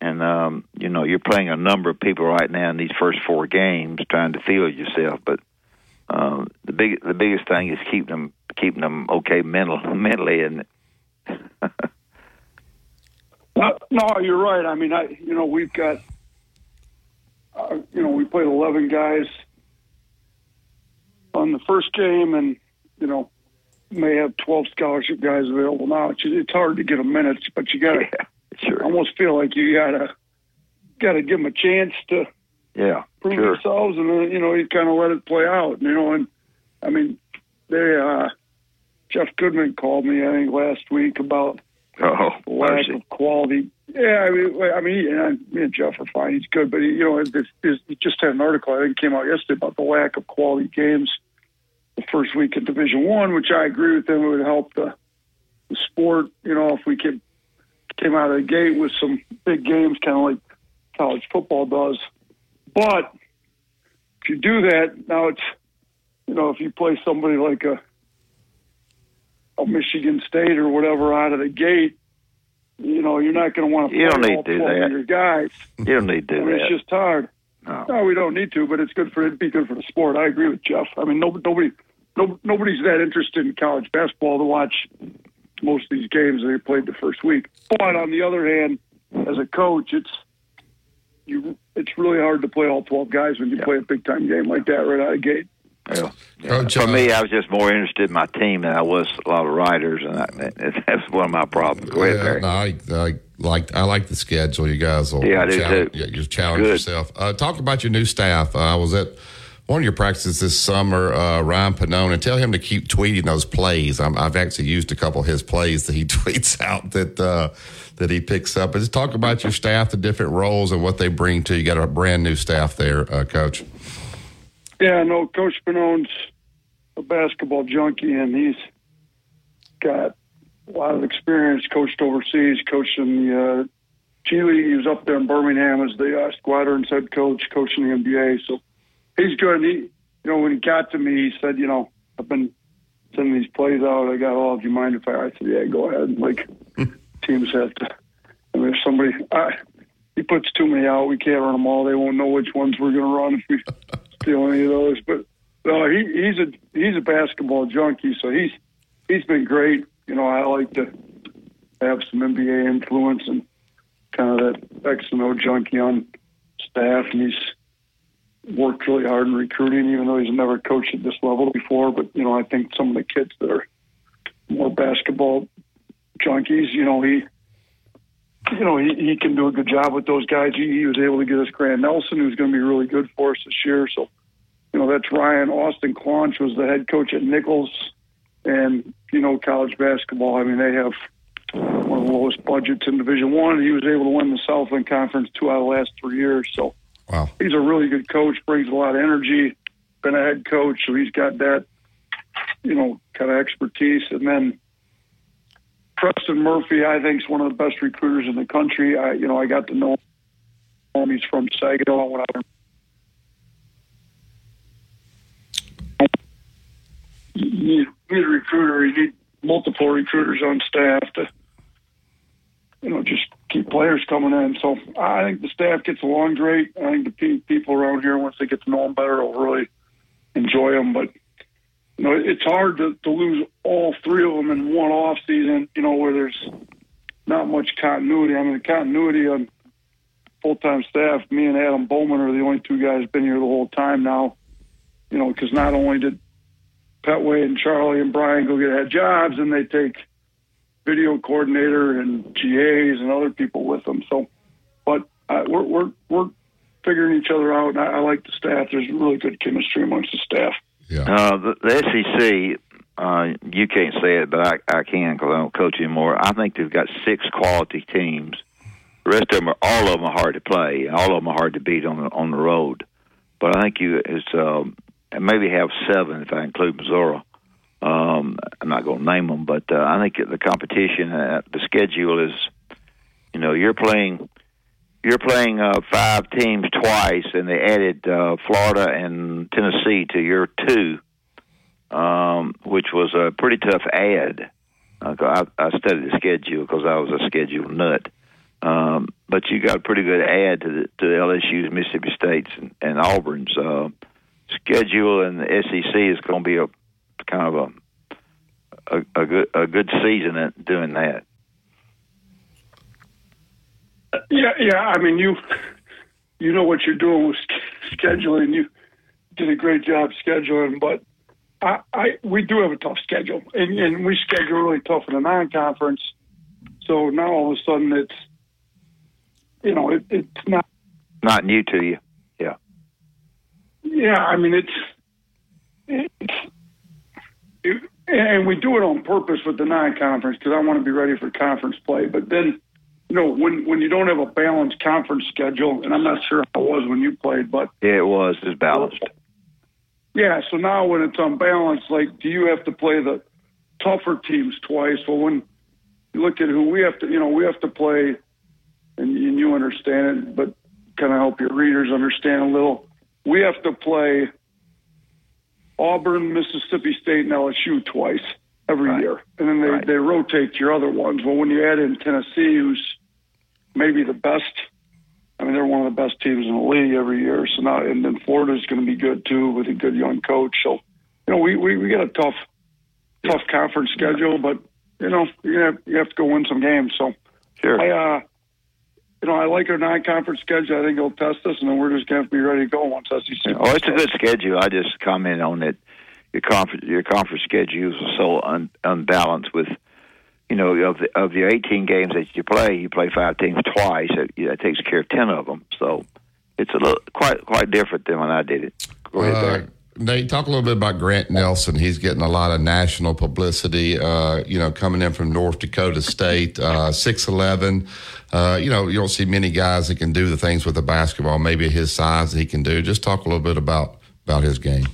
And um, you know, you're playing a number of people right now in these first four games, trying to feel yourself. But um, the big the biggest thing is keeping them keeping them okay mental mentally and No, no, you're right. I mean, I you know we've got uh, you know we played 11 guys on the first game, and you know may have 12 scholarship guys available now. It's, it's hard to get a minutes, but you gotta almost feel like you gotta gotta give them a chance to yeah, prove sure. themselves, and then you know you kind of let it play out. You know, and I mean, they uh, Jeff Goodman called me I think last week about oh the lack of quality. Yeah, I mean, I mean, and me and Jeff are fine. He's good, but he, you know, this, this, he just had an article I think came out yesterday about the lack of quality games the first week in Division One, which I agree with him. It would help the, the sport. You know, if we could came out of the gate with some big games, kind of like college football does. But if you do that, now it's you know, if you play somebody like a a Michigan State or whatever out of the gate, you know, you're not going to want to You don't need all to do 12 that. of your guys. You don't need to I mean, that. it's just hard. No. No, we don't need to, but it's good for it'd be good for the sport. I agree with Jeff. I mean, nobody, nobody, no, nobody's that interested in college basketball to watch most of these games they played the first week. But on the other hand, as a coach, it's you. It's really hard to play all twelve guys when you play a big time game like that right out of the gate. Yeah. Coach, For uh, me, I was just more interested in my team than I was a lot of writers, and I, that's one of my problems. Go ahead, Yeah, Barry. no, I, I like I like the schedule. You guys will Yeah, I do challenge, too. yeah, you challenge Good. yourself. Uh, talk about your new staff. Uh, I was at one of your practices this summer, uh, Ryan Pannone, and tell him to keep tweeting those plays. I'm, I've actually used a couple of his plays that he tweets out that uh, that he picks up. But just talk about your staff, the different roles, and what they bring to you. You got a brand new staff there, uh, Coach. Yeah, no, Coach Pannone's a basketball junkie, and he's got a lot of experience. Coached overseas, coached in the uh, G League. He was up there in Birmingham as the uh, squadron's head coach, coaching the NBA. So he's good. And he, you know, when he got to me, he said, you know, I've been sending these plays out. I got all. Do you mind if I? I said, yeah, go ahead. Like teams have to. I mean, if somebody, I, he puts too many out, we can't run them all. They won't know which ones we're going to run if we steal any of those. But no, he, he's a he's a basketball junkie, so he's he's been great. You know, I like to have some NBA influence and kind of that X and O junkie on staff, and he's worked really hard in recruiting, even though he's never coached at this level before. But you know, I think some of the kids that are more basketball junkies, you know, he you know, he, he can do a good job with those guys. He, he was able to get us Grant Nelson, who's going to be really good for us this year. So, you know, that's Ryan. Austin Claunch was the head coach at Nicholls. And, you know, college basketball, I mean, they have one of the lowest budgets in Division One. He was able to win the Southland Conference two out of the last three years. So wow. he's a really good coach, brings a lot of energy, been a head coach, so he's got that, you know, kind of expertise. And then Preston Murphy, I think, is one of the best recruiters in the country. I, you know, I got to know him. He's from Saginaw when I you need a recruiter. You need multiple recruiters on staff to, you know, just keep players coming in. So I think the staff gets along great. I think the pe- people around here, once they get to know them better, will really enjoy them. But you know, it's hard to, to lose all three of them in one off season. You know, where there's not much continuity. I mean, the continuity on full time staff. Me and Adam Bowman are the only two guys been here the whole time now. You know, because not only did Petway and Charlie and Brian go get head jobs, and they take video coordinator and GAs and other people with them. So, but uh, we're we're we're figuring each other out. And I, I like the staff. There's really good chemistry amongst the staff. Uh, the, the SEC, uh, you can't say it, but I, I can because I don't coach anymore. I think they've got six quality teams. The rest of them are all of them are hard to play. All of them are hard to beat on the on the road. But I think you it's um, and maybe have seven if I include Missouri. Um, I'm not going to name them, but uh, I think the competition, uh, the schedule is, you know, you're playing you're playing uh, five teams twice, and they added uh, Florida and Tennessee to your two, um, which was a pretty tough add. I, I studied the schedule because I was a schedule nut. Um, but you got a pretty good add to the, to LSU's, Mississippi State's, and, and Auburn's uh, schedule, and the SEC is going to be a kind of a a, a good a good season at doing that. Yeah, yeah. I mean, you you know what you're doing with scheduling. You did a great job scheduling, but I, I we do have a tough schedule, and, and we schedule really tough in the non-conference. So now all of a sudden it's you know it, it's not. Not new to you, yeah. Yeah, I mean it's it's. It, and we do it on purpose with the non-conference because I want to be ready for conference play. But then, you know, when when you don't have a balanced conference schedule, and I'm not sure how it was when you played, but Yeah, it was. It's balanced. yeah. So now when it's unbalanced, like, do you have to play the tougher teams twice? Well, when you look at who we have to, you know, we have to play, and, and you understand it, but kind of help your readers understand a little. We have to play Auburn, Mississippi State, and LSU twice. every Right. year, and then they Right. they rotate your other ones. Well, when you add in Tennessee, who's maybe the best. I mean, they're one of the best teams in the league every year. So now, and then Florida's going to be good too with a good young coach. So, you know, we we, we got a tough, tough conference schedule, but you know, you have you have to go win some games. So, Sure. I, uh, you know, I like our non-conference schedule. I think it'll test us, and then we're just going to have to be ready to go once SEC. Oh, it's a good schedule. I just comment on it. Your conference, your conference schedules are so un, unbalanced. With you know, of the of your 18 games that you play, you play five teams twice. That, that takes care of 10 of them. So it's a little quite quite different than when I did it. Go ahead, Uh, Barry. Nate, talk a little bit about Grant Nelson. He's getting a lot of national publicity. Uh, you know, coming in from North Dakota State, uh, six eleven. Uh, you know, you don't see many guys that can do the things with the basketball. Maybe his size that he can do. Just talk a little bit about about his game.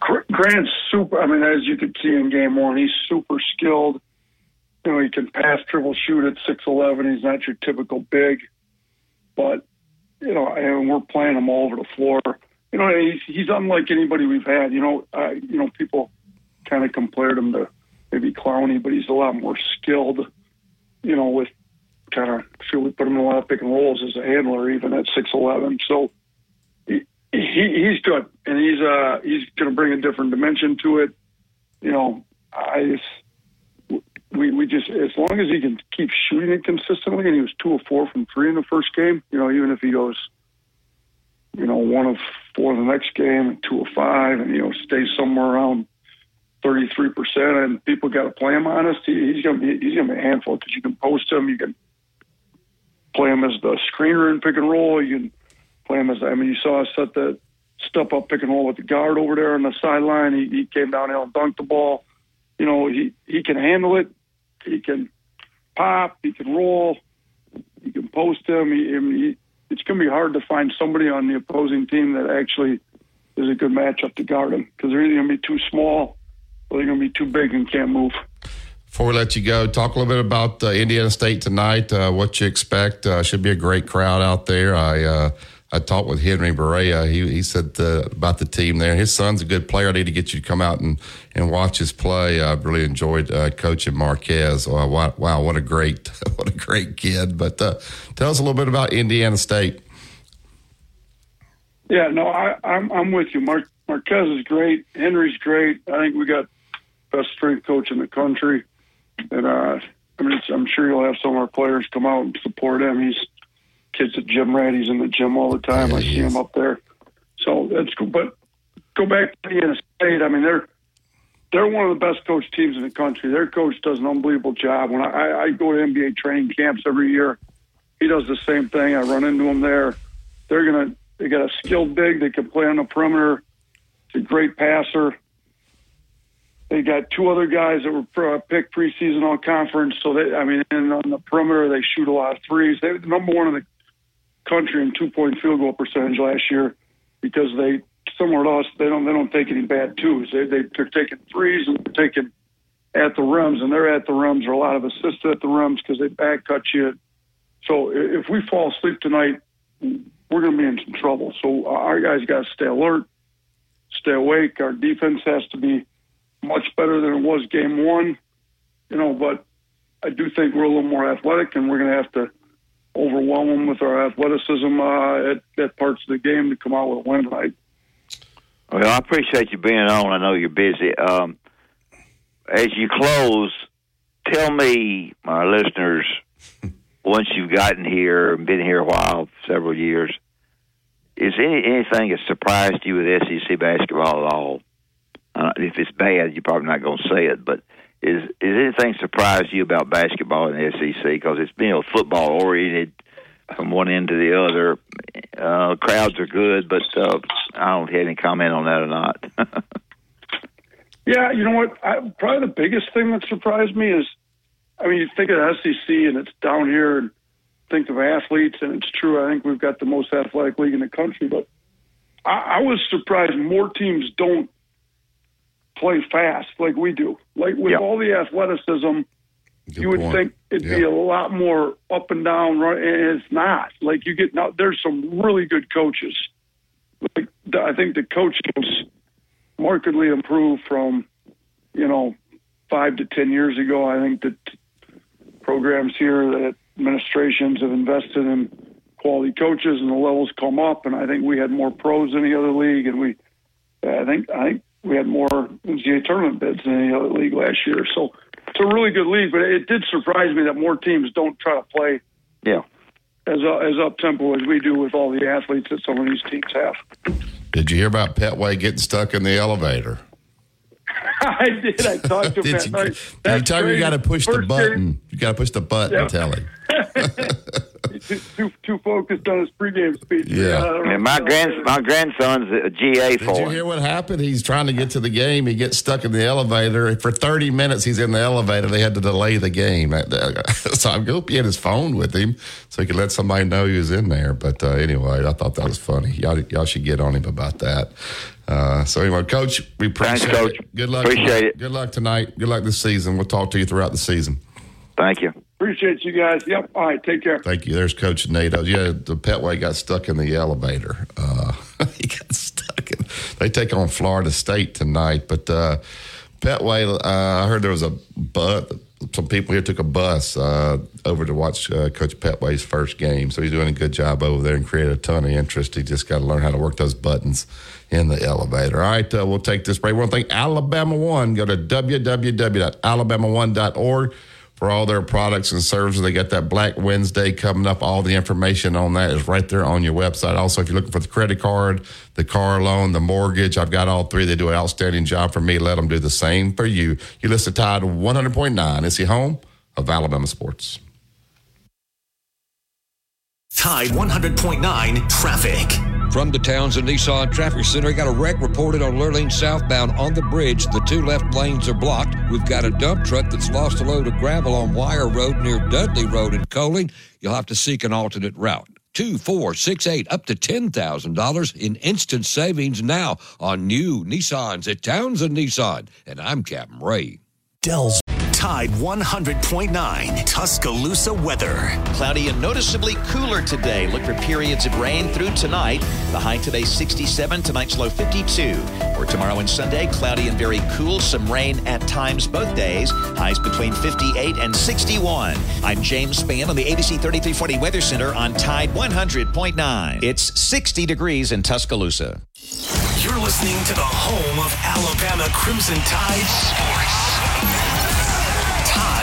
Gr- Grant's super. I mean, as you could see in game one, he's super skilled. You know, he can pass, dribble, shoot at six eleven. He's not your typical big, but you know, and we're playing him all over the floor. You know, he's, he's unlike anybody we've had. You know, uh, you know, people kind of compared him to maybe Clowney, but he's a lot more skilled. You know, with kind of feel we put him in a lot of pick and rolls as a handler, even at six eleven. So he, he he's good, and he's uh he's going to bring a different dimension to it. You know, I just we we just as long as he can keep shooting it consistently, and he was two of four from three in the first game. You know, even if he goes, you know, one of four the next game, and two of five, and you know stays somewhere around thirty three percent, and people got to play him honest. He, he's to be he's to be a handful because you can post him, you can play him as the screener in pick and roll, you can play him as I mean, you saw us set the step up pick and roll with the guard over there on the sideline. He, he came downhill and dunked the ball. You know, he he can handle it. He can pop. He can roll. You can post him. He, I mean, he, it's going to be hard to find somebody on the opposing team that actually is a good matchup to guard him because they're either going to be too small or they're going to be too big and can't move. Before we let you go, talk a little bit about uh, Indiana State tonight. Uh, what you expect? Uh, should be a great crowd out there. I uh, I talked with Henry Berea. He he said uh, about the team there. His son's a good player. I need to get you to come out and, and watch his play. I've really enjoyed uh, coaching Marquez. Wow, wow, wow, what a great what a great kid. But uh, tell us a little bit about Indiana State. Yeah, no, I, I'm I'm with you. Mar- Marquez is great. Henry's great. I think we got best strength coach in the country, and uh, I mean, I'm sure you'll have some of our players come out and support him. He's kids at gym rat. He's in the gym all the time. I see him up there, so that's cool. But go back to Indiana State. I mean, they're they're one of the best coach teams in the country. Their coach does an unbelievable job. When I, I go to NBA training camps every year, he does the same thing. I run into him there. They're gonna they got a skilled big. They can play on the perimeter. He's a great passer. They got two other guys that were uh, picked preseason all conference. So they, I mean, and on the perimeter they shoot a lot of threes. They were the number one in the country in two point field goal percentage last year because they somewhere us they don't they don't take any bad twos. They they they're taking threes and they're taking at the rims and they're at the rims or a lot of assists at the rims because they back cut you. So if we fall asleep tonight, we're going to be in some trouble. So our guys got to stay alert, stay awake. Our defense has to be much better than it was game one, you know. But I do think we're a little more athletic, and we're going to have to overwhelm them with our athleticism uh, at, at parts of the game to come out with a win tonight. Well, I appreciate you being on. I know you're busy. Um, as you close, tell me, my listeners, once you've gotten here and been here a while, several years, is any anything that surprised you with SEC basketball at all? Uh, if it's bad, you're probably not going to say it, but is is anything surprised you about basketball in the SEC? Because it's been a football oriented from one end to the other. Uh, crowds are good, but uh, I don't have any comment on that or not. Yeah, you know what? I, probably the biggest thing that surprised me is, I mean, you think of the SEC and it's down here, and think of athletes, and it's true. I think we've got the most athletic league in the country, but I, I was surprised more teams don't play fast like we do. Like with Yeah. all the athleticism, you would point. think it'd be a lot more up and down, right? And it's not. Like you get now, there's some really good coaches. Like the, I think the coaches markedly improved from you know, five to ten years ago, I think that programs here that administrations have invested in quality coaches and the levels come up. And I think we had more pros than the other league, and we, I think, I think we had more NCAA tournament bids than any other league last year. So it's a really good league, but it did surprise me that more teams don't try to play. Yeah. As uh, as up tempo as we do with all the athletes that some of these teams have. Did you hear about Petway getting stuck in the elevator? I did. I talked to him Did that you, night. every time you got to push the First button, you got to push the button. Yeah. Tell him. too, too too focused on his pregame speech. Yeah. I And my grand my grandson's a GA Did for you him. hear what happened? He's trying to get to the game. He gets stuck in the elevator. For 30 minutes, he's in the elevator. They had to delay the game. So I hope he had his phone with him so he could let somebody know he was in there. But uh, anyway, I thought that was funny. Y'all, y'all should get on him about that. Uh, so anyway, Coach, we appreciate Thanks, Coach. it. Good luck. Appreciate it. Good luck tonight. Good luck this season. We'll talk to you throughout the season. Thank you. Appreciate you guys. Yep. All right. Take care. Thank you. There's Coach Nato. Yeah, the Petway got stuck in the elevator. Uh, he got stuck in. They take on Florida State tonight, but uh, Petway. Uh, I heard there was a bus. Some people here took a bus uh, over to watch uh, Coach Petway's first game, so he's doing a good job over there and created a ton of interest. He just got to learn how to work those buttons in the elevator. All right, uh, we'll take this break. One thing, Alabama One. Go to www.alabama1.org for all their products and services. They got that Black Wednesday coming up. All the information on that is right there on your website. Also, if you're looking for the credit card, the car loan, the mortgage, I've got all three. They do an outstanding job for me. Let them do the same for you. You listen to Tide 100.9. It's the home of Alabama sports. Tide 100.9 traffic. From the Townsend Nissan Traffic Center, got a wreck reported on Lurleen southbound on the bridge. The two left lanes are blocked. We've got a dump truck that's lost a load of gravel on Wire Road near Dudley Road in Coaling. You'll have to seek an alternate route. Two, four, six, eight, up to ten thousand dollars in instant savings now on new Nissans at Townsend Nissan. And I'm Captain Ray. Dell's Tide 100.9 Tuscaloosa weather. Cloudy and noticeably cooler today. Look for periods of rain through tonight. The high today 67, tonight's low 52. For tomorrow and Sunday, cloudy and very cool. Some rain at times both days. Highs between 58 and 61. I'm James Spann on the ABC 3340 Weather Center on Tide 100.9. It's 60 degrees in Tuscaloosa. You're listening to the home of Alabama Crimson Tide Sports.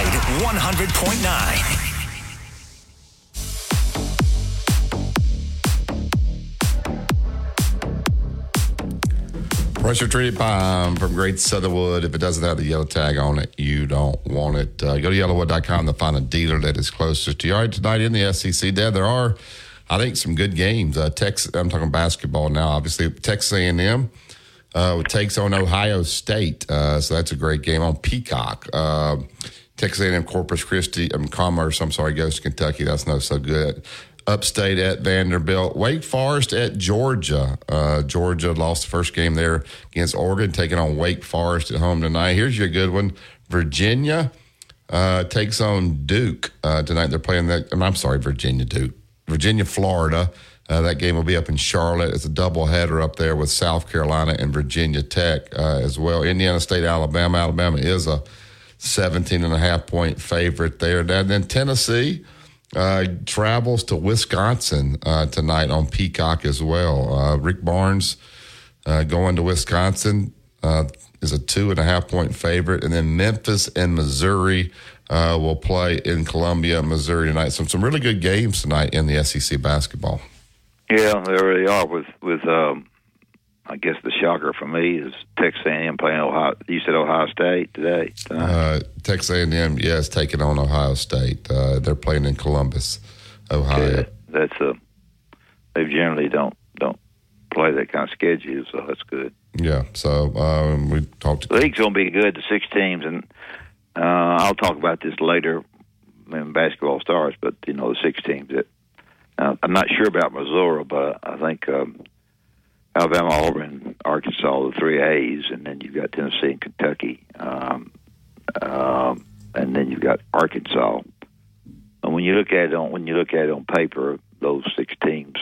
Tide 100.9. Pressure treated pine from Great Southernwood. If it doesn't have the yellow tag on it, you don't want it. Uh, go to yellowwood.com to find a dealer that is closest to you. All right, tonight in the SEC, Dad, there are, I think, some good games. Uh, Texas, I'm talking basketball now. Obviously, Texas A&M uh, takes on Ohio State, uh, so that's a great game on Peacock. Texas A&M Corpus Christi, um, Commerce. I'm sorry, goes to Kentucky. That's not so good. Upstate at Vanderbilt, Wake Forest at Georgia. Uh, Georgia lost the first game there against Oregon, taking on Wake Forest at home tonight. Here's your good one: Virginia uh, takes on Duke uh, tonight. They're playing that. I'm sorry, Virginia Duke, Virginia Florida. Uh, that game will be up in Charlotte. It's a doubleheader up there with South Carolina and Virginia Tech uh, as well. Indiana State, Alabama. Alabama is a 17 and a half point favorite there. And then Tennessee uh, travels to Wisconsin uh, tonight on Peacock as well. Uh, Rick Barnes uh, going to Wisconsin uh, is a two and a half point favorite. And then Memphis and Missouri uh, will play in Columbia, Missouri tonight. So some really good games tonight in the SEC basketball. Yeah, there they are. With with um, I guess the shocker for me is Texas A&M playing Ohio. You said Ohio State today. Uh, Texas A&M, yes, taking on Ohio State. Uh, they're playing in Columbus, Ohio. Yeah, that's a. They generally don't don't play that kind of schedule, so that's good. Yeah, so um, we talked. The league's going to be good. The six teams, and uh, I'll talk about this later when basketball starts. But you know, the six teams. That uh, I'm not sure about Missouri, but I think um, Alabama, Auburn, Arkansas, the three A's, and then you've got Tennessee and Kentucky, um, um, and then you've got Arkansas. And when you look at it on when you look at it on paper, those six teams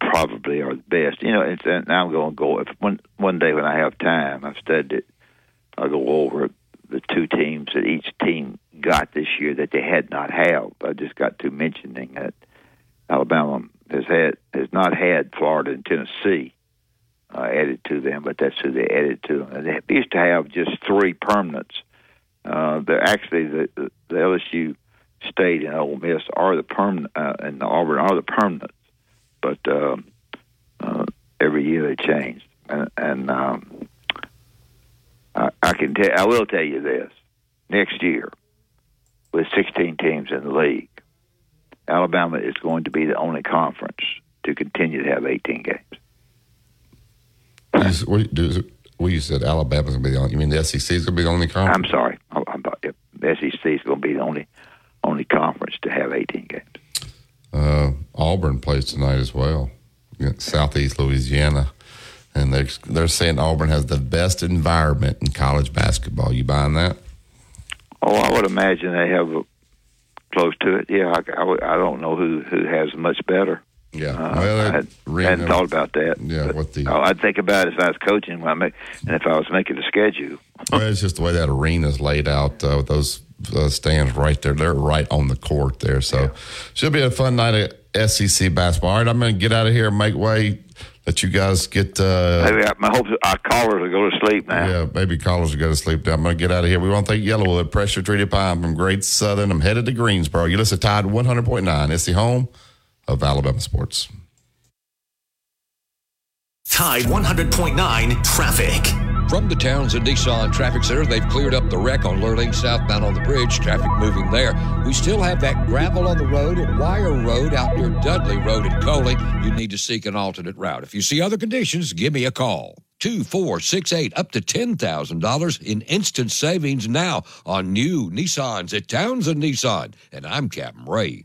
probably are the best. You know, it's, and I'm going to go if one one day when I have time, I've studied it. I'll go over it. two teams that each team got this year that they had not have. I just got to mentioning that Alabama has had has not had Florida and Tennessee uh, added to them, but that's who they added to. And they used to have just three permanents. Uh, actually the, the, LSU State and Ole Miss are the permanent, uh, and Auburn are the permanents. But um, uh, every year they change, and, and um, I, I can tell. I will tell you this: next year, with 16 teams in the league, Alabama is going to be the only conference to continue to have 18 games. You, what, do, well, you said Alabama's going to be the only. You mean the SEC is going to be the only conference? I'm sorry, the SEC is going to be the only only conference to have 18 games. Uh, Auburn plays tonight as well against Southeast Louisiana, and they're they're saying Auburn has the best environment in college basketball. You buying that? Oh, I would imagine they have a, close to it. Yeah, I, I, I don't know who who has much better. Yeah, Uh, well, I had, arena- hadn't thought about that. Yeah, what the Oh, I'd think about it if I was coaching when I make, and if I was making a schedule. well, it's just the way that arena's laid out uh, with those uh, stands right there. They're right on the court there, so should be a fun night of SEC basketball. All right, I'm going to get out of here and make way. Let you guys get. Uh, Maybe I, my hope is our callers will go to sleep now. Yeah, maybe callers will go to sleep. now. I'm going to get out of here. We want to thank Yellowwood, pressure treated pine from Great Southern. I'm headed to Greensboro. You listen to Tide 100.9. It's the home of Alabama sports. Tide 100.9 traffic. From the Townsend Nissan Traffic Center, they've cleared up the wreck on Lurleen southbound on the bridge. Traffic moving there. We still have that gravel on the road at Wire Road out near Dudley Road in Coaling. You need to seek an alternate route. If you see other conditions, give me a call. 2468 up to $10,000 in instant savings now on new Nissans at Townsend Nissan. And I'm Captain Ray.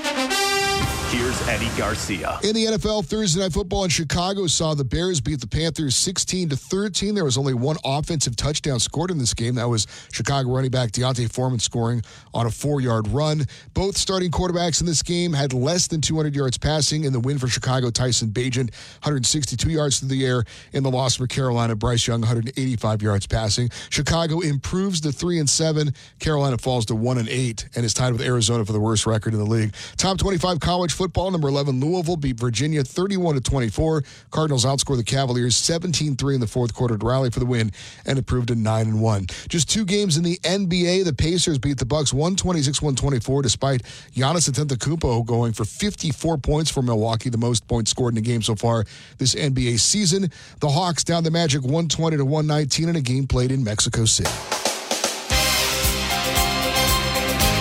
here's Eddie Garcia. In the NFL, Thursday Night Football in Chicago saw the Bears beat the Panthers 16 to 13. There was only one offensive touchdown scored in this game. That was Chicago running back D'Onta Foreman scoring on a four-yard run. Both starting quarterbacks in this game had less than 200 yards passing. In the win for Chicago, Tyson Bagent 162 yards through the air. In the loss for Carolina, Bryce Young 185 yards passing. Chicago improves to three and seven. Carolina falls to one and eight and is tied with Arizona for the worst record in the league. Top 25 college football. Number 11 Louisville beat Virginia 31 to 24. Cardinals outscore the Cavaliers 17-3 in the fourth quarter to rally for the win and improved to 9 and 1. Just two games in the NBA. The Pacers beat the Bucks 126-124 despite Giannis Antetokounmpo going for 54 points for Milwaukee, the most points scored in a game so far this NBA season. The Hawks down the Magic 120 to 119 in a game played in Mexico City.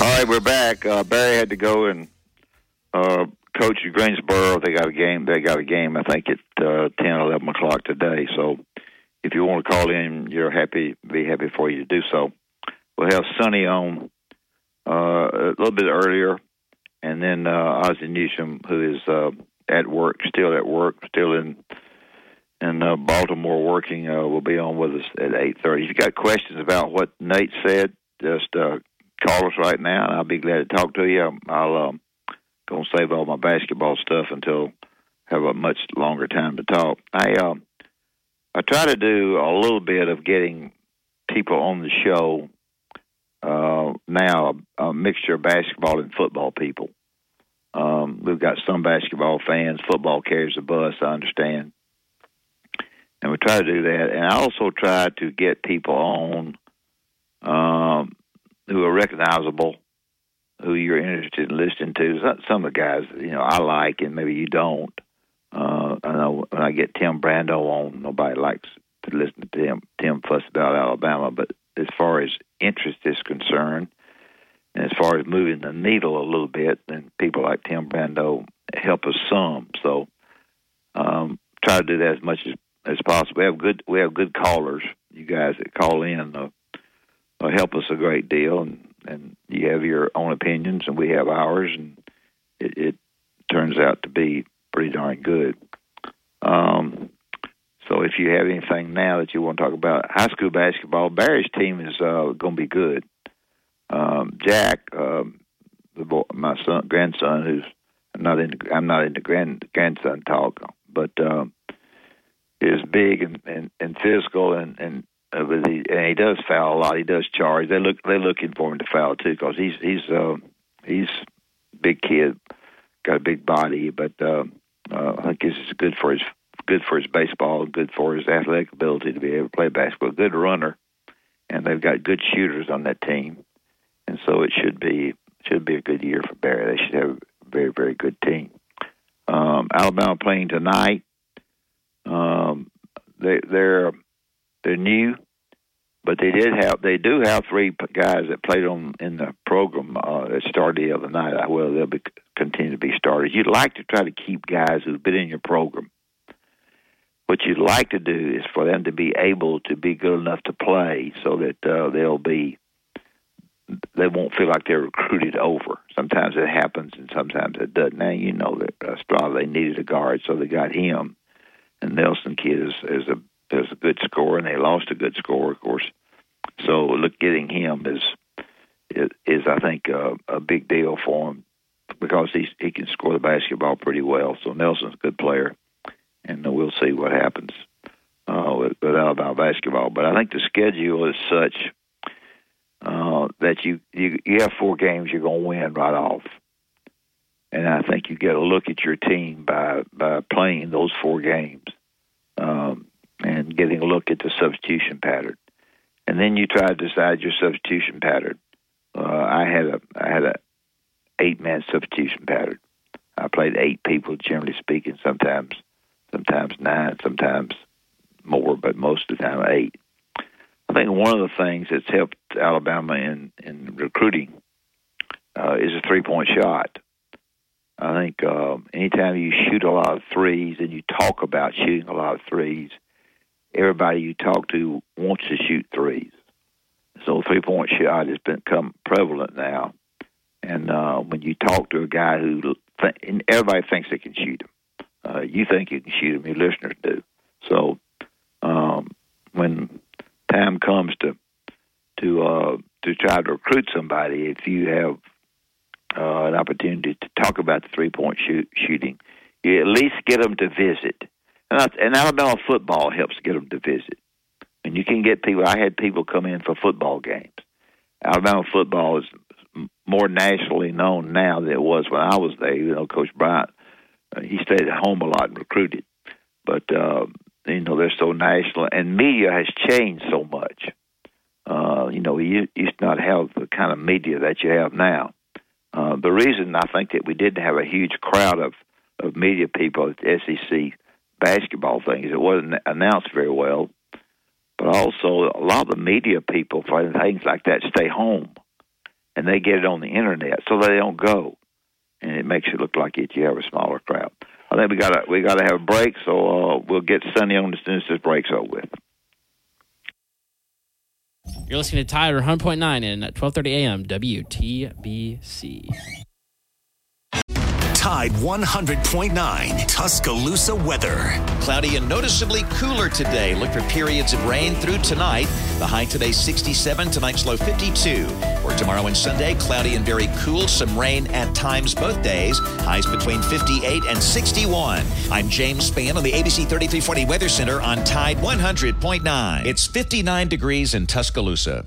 All right, we're back. Uh, Barry had to go and uh, coach Greensboro. They got a game. They got a game. I think at uh, 10, 11 o'clock today. So, if you want to call in, you're happy. Be happy for you to do so. We'll have Sonny on uh, a little bit earlier, and then uh, Ozzie Newsome, who is uh, at work, still at work, still in in uh, Baltimore working, uh, will be on with us at 8:30. If you got questions about what Nate said, just uh, call us right now, and I'll be glad to talk to you. I'll um, gonna save all my basketball stuff until have a much longer time to talk. I um, I try to do a little bit of getting people on the show uh, now, a, a mixture of basketball and football people. Um, we've got some basketball fans. Football carries the bus. I understand and we try to do that. And I also try to get people on um, who are recognizable, who you're interested in listening to. Some- of the guys, you know, I like, and maybe you don't. Uh, I know when I get Tim Brando on, nobody likes to listen to Tim Tim fuss about Alabama, but as far as interest is concerned, and as far as moving the needle a little bit, then people like Tim Brando help us some. So um, try to do that as much as as possible. We have good we have good callers. You guys that call in uh, help us a great deal, and and you have your own opinions, and we have ours, and it, it turns out to be pretty darn good. Um, so if you have anything now that you want to talk about high school basketball, Barry's team is uh, going to be good. Um, Jack, um, the boy, my son, grandson, who's not into I'm not into grand grandson talk, but um, is big and, and, and physical and and uh, but he, and he does foul a lot. He does charge. They look they're looking for him to foul too because he's he's uh, he's big kid, got a big body, but uh, uh, I think is good for his good for his baseball, good for his athletic ability to be able to play basketball. Good runner, and they've got good shooters on that team, and so it should be should be a good year for Barry. They should have a very very good team. Um, Alabama playing tonight. Um, they they're they're new, but they did have they do have three guys that played on in the program uh, that started the other night. Well, they'll be continue to be starters. You'd like to try to keep guys who've been in your program. What you'd like to do is for them to be able to be good enough to play, so that uh, they'll be they won't feel like they're recruited over. Sometimes it happens, and sometimes it doesn't. Now you know that uh, Strada they needed a guard, so they got him. And Nelson Kid is, is a is a good scorer, and they lost a good scorer, of course. So look, getting him is is, I think uh, a big deal for him because he's he can score the basketball pretty well. So Nelson's a good player, and we'll see what happens uh, with, with Alabama basketball. But I think the schedule is such uh, that you, you you have four games you're going to win right off, and I think you get a look at your team by by playing those four games, um, and getting a look at the substitution pattern, and then you try to decide your substitution pattern. Uh, I had a I had a eight man substitution pattern. I played eight people, generally speaking. Sometimes sometimes nine, sometimes more, but most of the time eight. I think one of the things that's helped Alabama in in recruiting uh, is a three point shot. I think uh, anytime you shoot a lot of threes and you talk about shooting a lot of threes, everybody you talk to wants to shoot threes. So three point shot has become prevalent now. And uh, when you talk to a guy who, th- and everybody thinks they can shoot him. Uh, you think you can shoot him, your listeners do. So um, when time comes to to uh, to try to recruit somebody, if you have uh, an opportunity to talk about the three point shoot, shooting, you at least get them to visit. And, I, and Alabama football helps get them to visit. And you can get people. I had people come in for football games. Alabama football is more nationally known now than it was when I was there. You know, Coach Bryant, uh, he stayed at home a lot and recruited, but uh, you know they're so national, and media has changed so much. Uh, you know, you used not have the kind of media that you have now. Uh, the reason I think that we didn't have a huge crowd of of media people at the SEC basketball thing is it wasn't announced very well, but also a lot of the media people for things like that stay home, and they get it on the internet, so they don't go, and it makes it look like it you have a smaller crowd. I think we got to we got to have a break, so uh, we'll get Sonny on as soon as this break's over with. You're listening to Tide 100.9 and at 12:30 a.m. WTBC. Tide 100.9 Tuscaloosa weather. Cloudy and noticeably cooler today. Look for periods of rain through tonight. The high today 67, tonight's low 52. For tomorrow and Sunday, cloudy and very cool. Some rain at times both days. Highs between 58 and 61. I'm James Spann on the ABC 3340 Weather Center on Tide 100.9. It's 59 degrees in Tuscaloosa.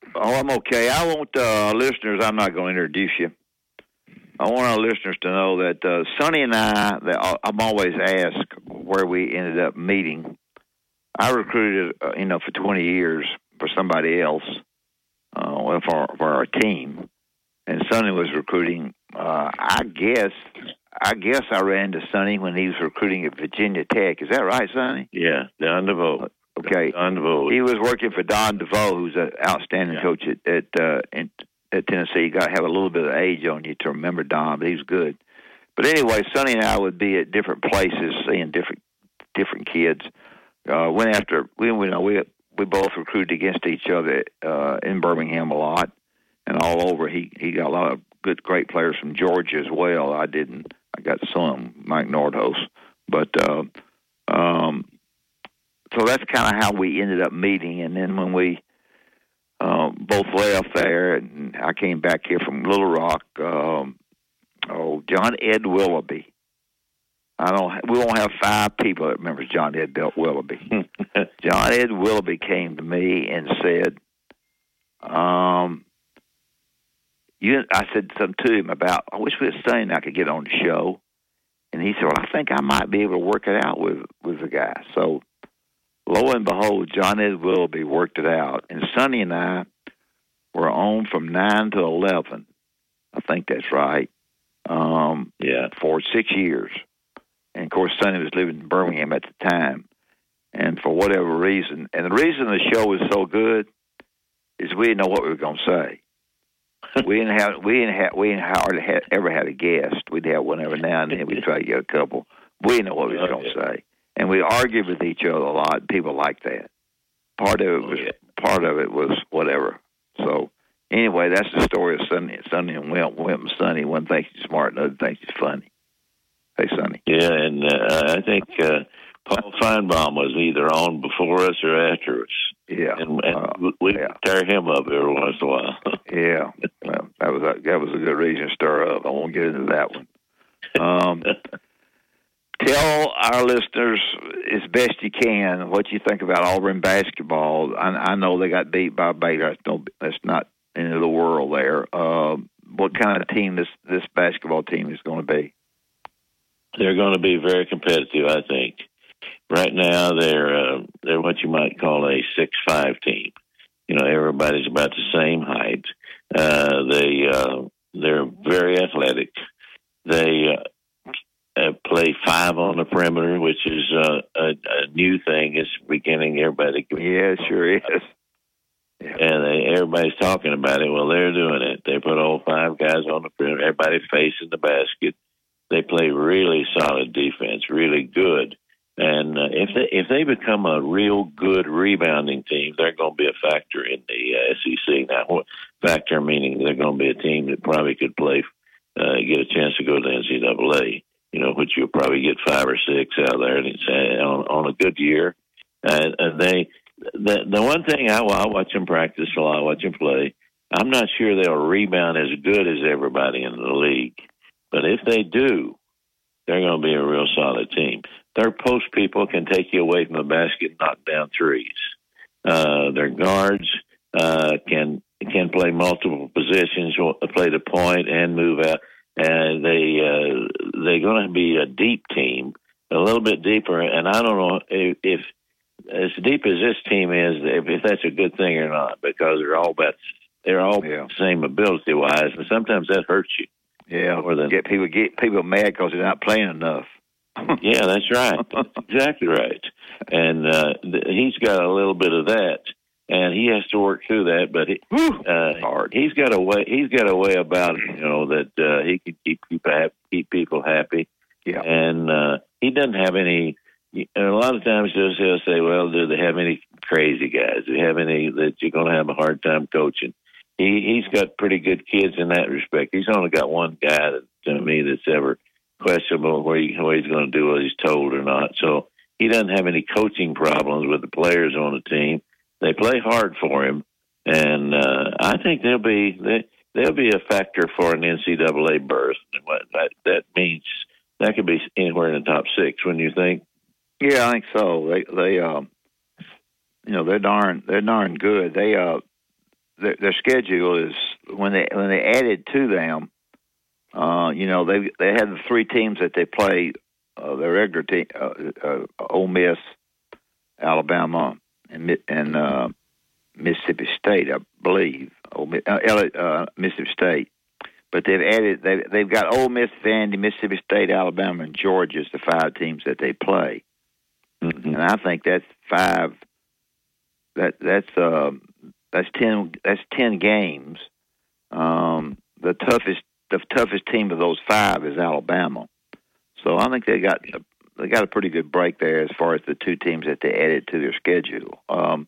Oh, I'm okay. I want uh, listeners. I'm not going to introduce you. I want our listeners to know that uh, Sonny and I. That I'm always asked where we ended up meeting. I recruited, uh, you know, for 20 years for somebody else, uh, for for our team, and Sonny was recruiting. Uh, I guess, I guess I ran into Sonny when he was recruiting at Virginia Tech. Is that right, Sonny? Yeah, down the DeVoe. Okay. Don DeVoe. He was working for Don DeVoe, who's an outstanding coach at at, uh, in, at Tennessee. You got to have a little bit of age on you to remember Don, but he's good. But anyway, Sonny and I would be at different places, seeing different different kids. Uh, went after we we know we we both recruited against each other uh, in Birmingham a lot and all over. He he got a lot of good, great players from Georgia as well. I didn't. I got some, Mike Nordhaus, but uh, um, so that's kind of how we ended up meeting. And then when we uh, both left there, and I came back here from Little Rock. Um, oh, John Ed Willoughby. I don't. We won't have five people that remembers John Ed Willoughby. John Ed Willoughby came to me and said, um, "You." I said something to him about. I wish we had saying I could get on the show, and he said, "Well, I think I might be able to work it out with with the guy." So, lo and behold, John Ed Willoughby worked it out, and Sonny and I were on from nine to eleven. I think that's right. Um, yeah, for six years. And of course, Sonny was living in Birmingham at the time. And for whatever reason, and the reason the show was so good is we didn't know what we were going to say. we didn't have we didn't have we didn't hardly had, ever had a guest. We'd have one every now and then. We'd try to get a couple. We didn't know what we were going to say, and we argued with each other a lot. People liked that. Part of it was part of it was whatever. So anyway, that's the story of Sonny, Sonny and Wimp. Wimp and Sonny. One thinks he's smart, another thinks he's funny. Hey, Sonny. Yeah, and uh, I think uh, Paul Finebaum was either on before us or after us. Yeah, and, and we yeah. tear him up every once in a while. yeah, well, that was a, that was a good reason to stir up. I won't get into that one. Um, tell our listeners as best you can what you think about Auburn basketball. I, I know they got beat by Baylor. That's, no, that's not into the world there. Uh, what kind of team this this basketball team is going to be? They're going to be very competitive, I think. Right now, they're uh, they're what you might call a six-five team. You know, everybody's about the same height. Uh, they uh, they're very athletic. They uh, uh, play five on the perimeter, which is uh, a, a new thing. It's beginning. Everybody, yeah, sure is. Yeah. And they, everybody's talking about it. Well, they're doing it. They put all five guys on the perimeter. Everybody facing the basket. They play really solid defense, really good. And uh, if they if they become a real good rebounding team, they're going to be a factor in the uh, SEC. Now, what factor meaning they're going to be a team that probably could play, uh, get a chance to go to the NCAA. You know, which you'll probably get five or six out there, and it's uh, on, on a good year. And, and they, the the one thing I, I watch them practice a lot, I watch them play. I'm not sure they'll rebound as good as everybody in the league, but if they do, they're going to be a real solid team. Their post people can take you away from the basket and knock down threes. Uh, their guards uh, can can play multiple positions, play the point and move out. And they uh, they're going to be a deep team, a little bit deeper. And I don't know if, if as deep as this team is, if, if that's a good thing or not, because they're all about they're all yeah. same ability wise, and sometimes that hurts you. Yeah, or than, get people get people mad because they're not playing enough. yeah, that's right. exactly right. And uh, th- he's got a little bit of that, and he has to work through that. But he, uh, hard. He's got a way. He's got a way about it, you know, that uh, he can keep people happy, keep people happy. Yeah. And uh, he doesn't have any. And a lot of times he'll, he'll say, "Well, do they have any crazy guys? Do they have any that you're going to have a hard time coaching?" He he's got pretty good kids in that respect. He's only got one guy that, to me that's ever questionable where, he, where he's going to do what he's told or not. So he doesn't have any coaching problems with the players on the team. They play hard for him, and uh, I think they'll be they, they'll be a factor for an NCAA berth. That that means that could be anywhere in the top six. When you think, yeah, I think so. They they um you know they're darn they're darn good. They uh their, their schedule is when they when they added to them, uh, you know they they had the three teams that they play, uh, their regular team, uh, uh, Ole Miss, Alabama, and and uh, Mississippi State, I believe, Ole Miss, uh, uh, Mississippi State. But they've added they they've got Ole Miss, Vandy, Mississippi State, Alabama, and Georgia as the five teams that they play, and I think that's five. That that's uh, that's ten that's ten games. Um, the toughest the toughest team of those five is Alabama, so I think they got they got a pretty good break there as far as the two teams that they added to their schedule. Um,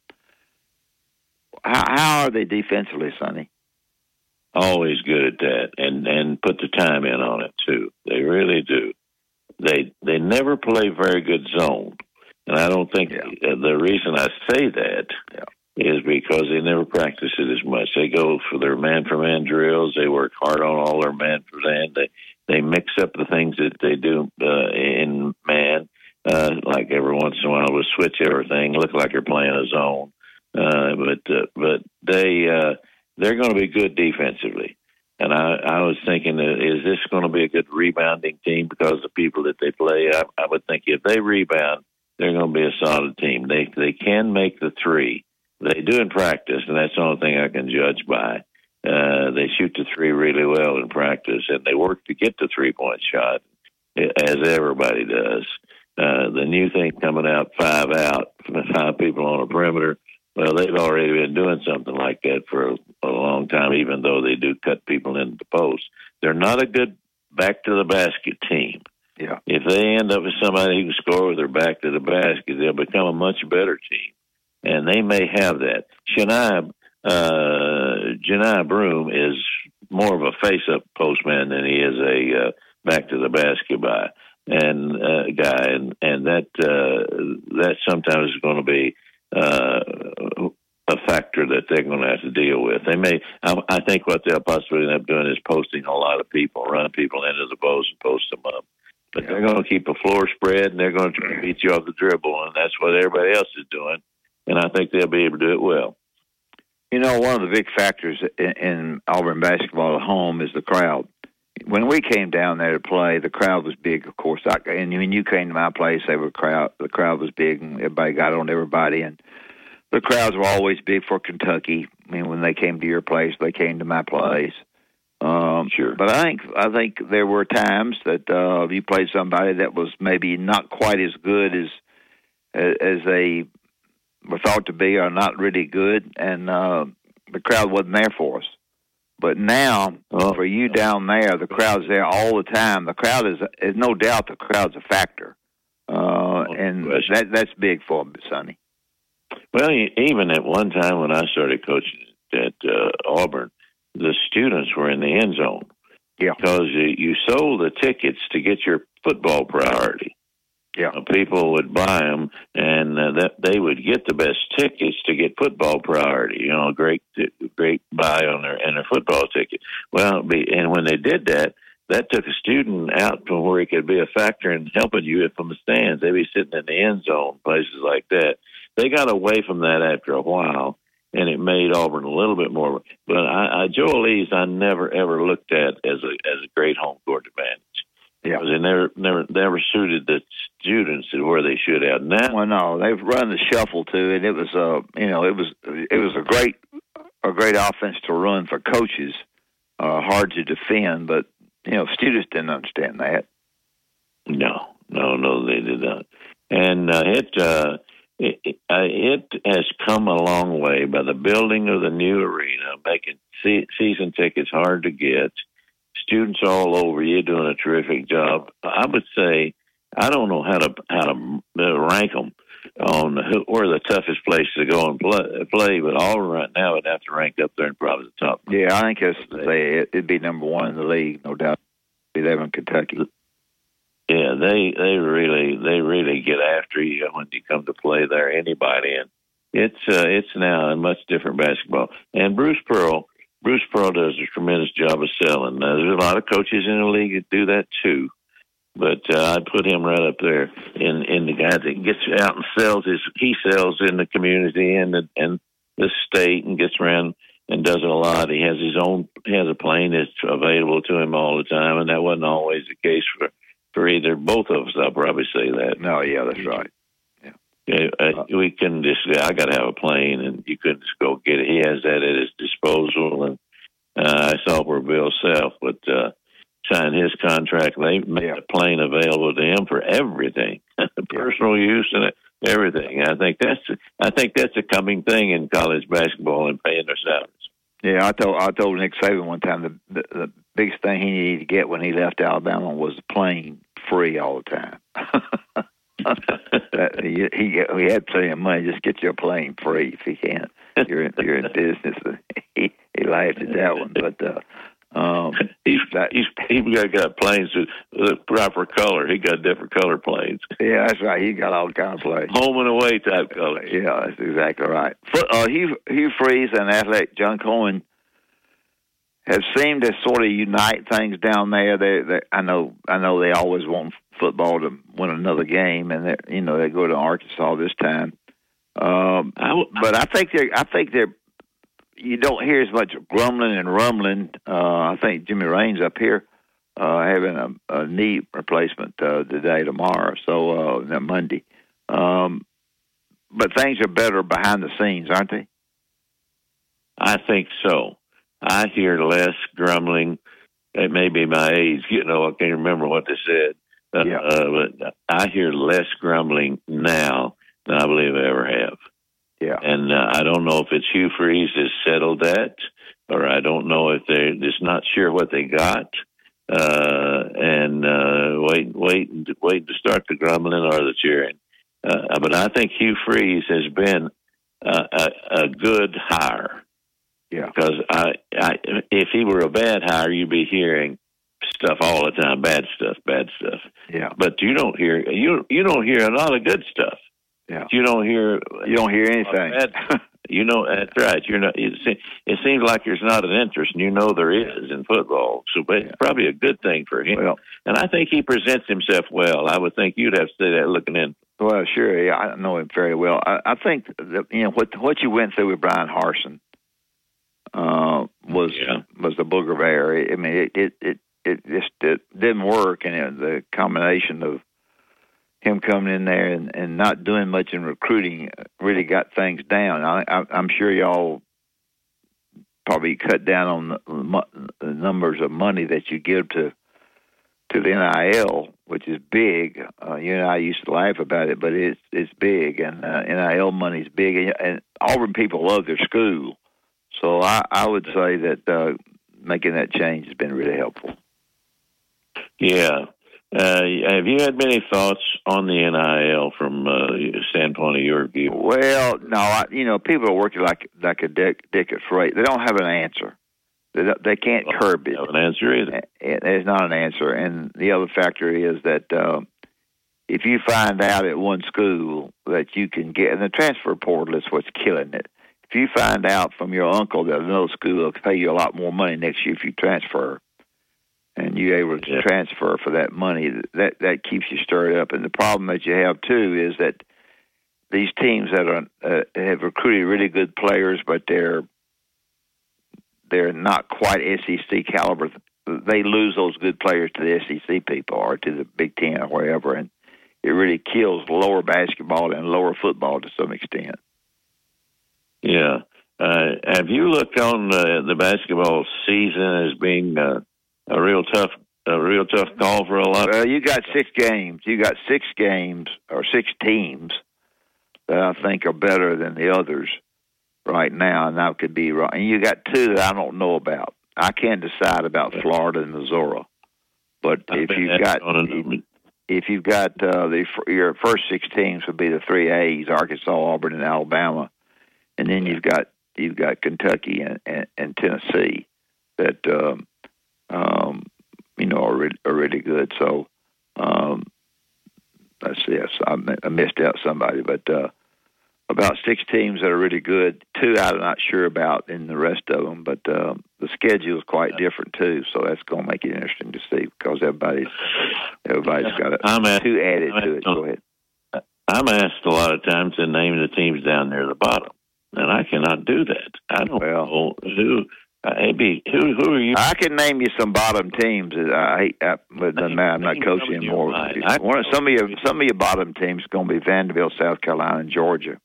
how, how are they defensively, Sonny? always good at that and and put the time in on it too. They really do. They they never play very good zone and i don't think uh, the reason i say that is because they never practice it as much. They go for their man for man drills. They work hard on all their man for man they they mix up the things that they do uh, in man uh like every once in a while we'll switch everything look like you're playing a zone uh but uh, but they uh they're going to be good defensively. And I, I was thinking, is this going to be a good rebounding team because the people that they play? I, I would think if they rebound, they're going to be a solid team. They they can make the three. They do in practice, and that's the only thing I can judge by. Uh, they shoot the three really well in practice, and they work to get the three point shot, as everybody does. Uh, the new thing coming out, five out, five people on a perimeter. Well, they've already been doing something like that for a, a long time, even though they do cut people into the post. They're not a good back to the basket team. Yeah. If they end up with somebody who can score with their back to the basket, they'll become a much better team. And they may have that. Shania, uh, Johni Broome is more of a face up postman than he is a uh, back to the basket guy and uh, guy, and and that uh, that sometimes is going to be uh, a factor that they're going to have to deal with. They may, I, I think, what they'll possibly end up doing is posting a lot of people, run people into the post and post them up. But they're going to keep a floor spread, and they're going to try to beat you off the dribble, and that's what everybody else is doing. And I think they'll be able to do it well. You know, one of the big factors in, in Auburn basketball at home is the crowd. When we came down there to play, the crowd was big. Of course, I, and when you came to my place, they were crowd. The crowd was big, and everybody got on everybody. And the crowds were always big for Kentucky. I mean, when they came to your place, they came to my place. Um, sure. But I think I think there were times that uh, you played somebody that was maybe not quite as good as as they were thought to be, or not really good, and uh, the crowd wasn't there for us. But now, Oh. for you down there, the crowd's there all the time. The crowd is, is no doubt the crowd's a factor, uh, and that that's big for them, Sonny. Well, even at one time when I started coaching at uh, Auburn, the students were in the end zone. Yeah. Because you sold the tickets to get your football priority. Yeah. Uh, people would buy them, and uh, that they would get the best tickets to get football priority. You know, great, great buy on their and their football ticket. Well, be, and when they did that, that took a student out from where he could be a factor in helping you from the stands. They'd be sitting in the end zone, places like that. They got away from that after a while, and it made Auburn a little bit more. But I, I Joel Eaves I never ever looked at as a as a great home court advantage. Yeah, they never never never suited the students to where they should have. Now, well, no, they've run the shuffle too, and it was uh, you know, it was it was a great a great offense to run for coaches, uh, hard to defend, but you know, students didn't understand that. No, no, no, they did not. And uh, it, uh, it it, uh, it has come a long way by the building of the new arena, making se- season tickets hard to get. Students all over, you're doing a terrific job. I would say I don't know how to how to rank them on who, where the toughest place to go and play, play, but Auburn right now would have to rank up there and probably the top. Yeah, I think it's, they, it'd be number one in the league, no doubt. In Kentucky. Yeah, they they really they really get after you when you come to play there. Anybody and it's uh, it's now a much different basketball. And Bruce Pearl, Bruce Pearl does a tremendous job of selling. Uh, there's a lot of coaches in the league that do that too. but uh, I'd put him right up there in in the guy that gets out and sells his he sells in the community and the and the state and gets around and does it a lot. He has his own he has a plane that's available to him all the time, and that wasn't always the case for for either both of us. I'll probably say that. No, yeah, that's right. Yeah, uh, we couldn't just say I got to have a plane, and you couldn't just go get it. He has that at his disposal, and uh, I saw where Bill Self would uh, sign his contract. They made a plane available to him for everything, personal use and everything. I think that's I think that's a coming thing in college basketball and paying their salaries. Yeah, I told I told Nick Saban one time the, the the biggest thing he needed to get when he left Alabama was the plane free all the time. that, he, he he had plenty of money. Just get your plane free if he can. You're in, you're in business. He he laughed at that one, but uh, um, he's he's he got, got planes with the proper color. He got different color planes. yeah, that's right. He got all kinds of planes. Home and away type colors. Yeah, that's exactly right. Uh, Hugh Hugh Freeze and athletic John Cohen have seemed to sort of unite things down there. They, they I know I know they always want football to win another game, and they you know they go to Arkansas this time. Um, but I think they're I think they're you don't hear as much grumbling and rumbling. Uh, I think Jimmy Raines up here uh, having a, a knee replacement uh, today, tomorrow, so uh, Monday. Um, but things are better behind the scenes, aren't they? I think so. I hear less grumbling. It may be my age. You know, I can't remember what they said. Uh, Yeah. uh, but I hear less grumbling now than I believe I ever have. Yeah. And uh, I don't know if it's Hugh Freeze has settled that, or I don't know if they're just not sure what they got. Uh, and uh, wait, wait, wait to start the grumbling or the cheering. Uh, but I think Hugh Freeze has been uh, a, a good hire. Yeah. Because I, I, if he were a bad hire, you'd be hearing stuff all the time, bad stuff, bad stuff. Yeah. But you don't hear you you don't hear a lot of good stuff. Yeah. You don't hear You don't hear anything. bad- you know that's right. You're not. It, se- it seems like there's not an interest, and you know there is in football. So, but it's probably a good thing for him. Well- and I think he presents himself well. I would think you'd have to say that looking in. Well, sure. Yeah, I know him very well. I, I think that, you know what what you went through with Bryan Harsin uh, was was the booger bear. I mean, it it it, it just it didn't work, and it, the combination of him coming in there and, and not doing much in recruiting really got things down. I, I, I'm sure y'all probably cut down on the, numbers of money that you give to to the NIL, which is big. Uh, you and I used to laugh about it, but it's it's big, and uh, NIL money's big, and, and Auburn people love their school. So I, I would say that uh, making that change has been really helpful. Yeah. Uh, have you had many thoughts on the NIL from uh, standpoint of your view? Well, no, I, you know, people are working like like a dick, dick at freight. They don't have an answer. They, don't- they can't curb it. Have an answer either. It- There's not an answer, and the other factor is that uh, if you find out at one school that you can get, and the transfer portal is what's killing it. If you find out from your uncle that another school will pay you a lot more money next year if you transfer, and you're able to transfer for that money, that that keeps you stirred up. And the problem that you have too is that these teams that are uh, have recruited really good players, but they're they're not quite SEC caliber. They lose those good players to the SEC people or to the Big Ten or wherever, and it really kills lower basketball and lower football to some extent. Yeah. Uh, have you looked on uh, the basketball season as being uh, a real tough, a real tough call for a lot? Well, you got six games. You got six games or six teams that I think are better than the others right now, and that could be right. And you got two that I don't know about. I can't decide about Florida and Missouri, but if you've got if you've got uh, the your first six teams would be the three A's: Arkansas, Auburn, and Alabama, and then you've got you've got Kentucky and, and, and Tennessee that um, um, you know are really, are really good. So um, let's see, I, I missed out somebody, but uh, about six teams that are really good. Two I'm not sure about in the rest of them, but um, the schedule is quite different too. So that's going to make it interesting to see because everybody's Everybody's got a, I'm at- two added I'm to it. Go ahead. I'm asked a lot of times to name the teams down near the bottom, and I cannot do that. I don't know who. Uh, maybe who? Who are you? I can name you some bottom teams. I hate, I, but it doesn't matter. I'm not coaching some in your anymore. I One of, some of your some of your bottom teams are going to be Vanderbilt, South Carolina, and Georgia.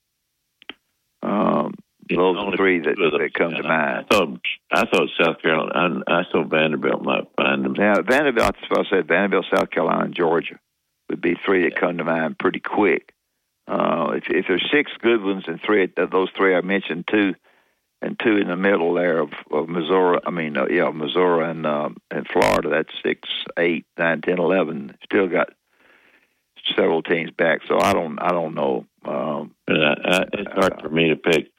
Um, those are three that, that come to mind. I thought I thought South Carolina. I, I thought Vanderbilt might find them. Now, Vanderbilt, that's what I said. Vanderbilt, South Carolina, and Georgia would be three that come to mind pretty quick. Uh, if, if there's six good ones and three of those three I mentioned, two and two in the middle there of, of Missouri. I mean, uh, yeah, Missouri and um, and Florida. That's six, eight, nine, ten, eleven. Still got several teams back. So I don't, I don't know. Um, But I, I, it's hard for me to pick.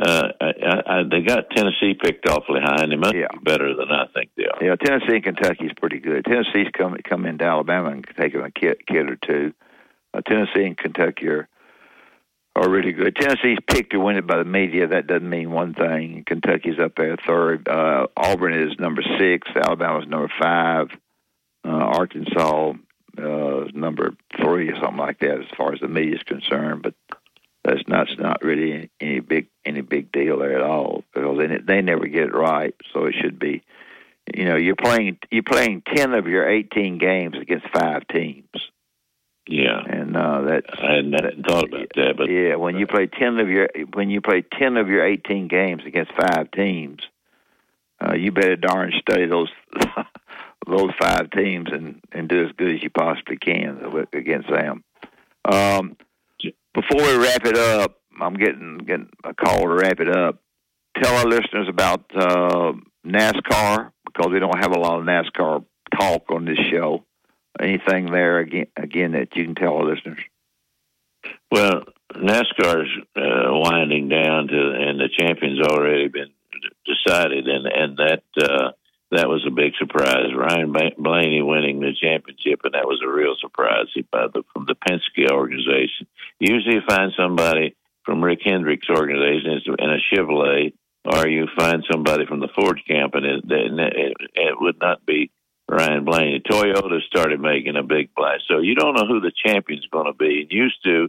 Uh, I, I, I, they got Tennessee picked awfully high, and they must be better than I think they are. Yeah, Tennessee and Kentucky's pretty good. Tennessee's come come into Alabama and taken a kid, kid or two. Uh, Tennessee and Kentucky are are really good. Tennessee's picked to win it by the media. That doesn't mean one thing. Kentucky's up there third. Uh, Auburn is number six. Alabama's number five. Uh, Arkansas uh, is number three or something like that as far as the media is concerned. But that's not that's not really any, any big any big deal there at all because they they never get it right. So it should be, you know, you're playing you're playing ten of your eighteen games against five teams. Yeah, and uh, that's I hadn't, hadn't thought about that, but yeah, when you play ten of your when you play ten of your eighteen games against five teams, uh, you better darn study those those five teams and and do as good as you possibly can against them. Um, before we wrap it up, I'm getting getting a call to wrap it up. Tell our listeners about uh, NASCAR because we don't have a lot of NASCAR talk on this show. Anything there again again that you can tell our listeners? Well, NASCAR's uh, winding down to, and the champion's already been decided, and and that uh, that was a big surprise. Ryan Blaney winning the championship, and that was a real surprise by the from the Penske organization. Usually, you find somebody from Rick Hendrick's organization in a Chevrolet, or you find somebody from the Ford camp, and it, it, it would not be Ryan Blaney. Toyota started making a big play, so you don't know who the champion's going to be. And used to,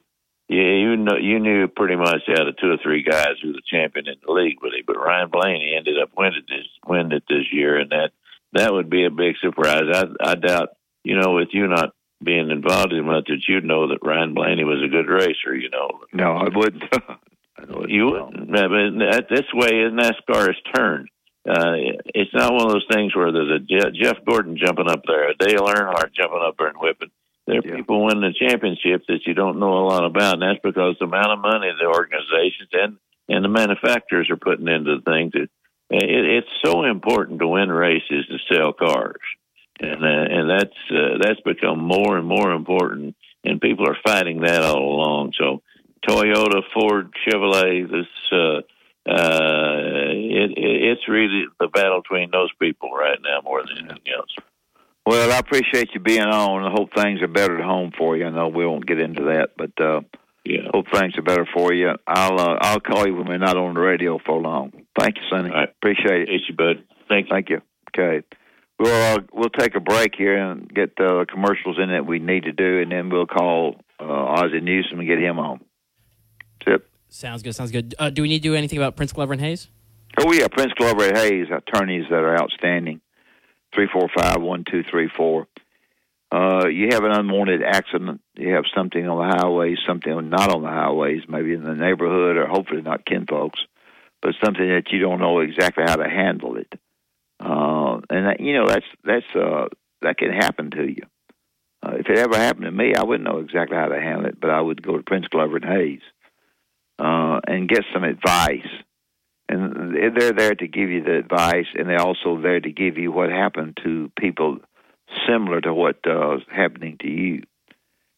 yeah, you know, you knew pretty much out of two or three guys who the champion in the league would be. But Ryan Blaney ended up winning this, winning it this year, and that that would be a big surprise. I I doubt, you know, with you not being involved in much, that you'd know that Ryan Blaney was a good racer. You know, no, I wouldn't. you wouldn't. But this way, NASCAR is turned. Uh, it's not one of those things where there's a Jeff Gordon jumping up there, a Dale Earnhardt jumping up there and whipping. There are yeah. people winning the championships that you don't know a lot about, and that's because the amount of money the organizations and and the manufacturers are putting into the things. It, it, it's so important to win races to sell cars, and uh, and that's uh, that's become more and more important, and people are fighting that all along. So, Toyota, Ford, Chevrolet, this. Uh, uh, it, it, it's really the battle between those people right now more than anything else. Well, I appreciate you being on. I hope things are better at home for you. I know we won't get into that, but uh, yeah, hope things are better for you. I'll uh, I'll call you when we're not on the radio for long. Thank you, Sonny. Right. Appreciate it. Appreciate you, bud. Thank you. Thank you. Okay. We'll uh, we'll take a break here and get the commercials in that we need to do, and then we'll call uh, Ozzie Newsome and get him on. Sounds good. Sounds good. Uh, do we need to do anything about Prince Glover and Hayes? Oh yeah, Prince Glover and Hayes, attorneys that are outstanding. Three four five one two three four. Uh, you have an unwanted accident. You have something on the highways, something not on the highways, maybe in the neighborhood, or hopefully not kinfolks, but something that you don't know exactly how to handle it. Uh, and that, you know that's that's uh, that can happen to you. Uh, if it ever happened to me, I wouldn't know exactly how to handle it, but I would go to Prince Glover and Hayes uh, and get some advice. And they're there to give you the advice, and they're also there to give you what happened to people similar to what uh, happening to you.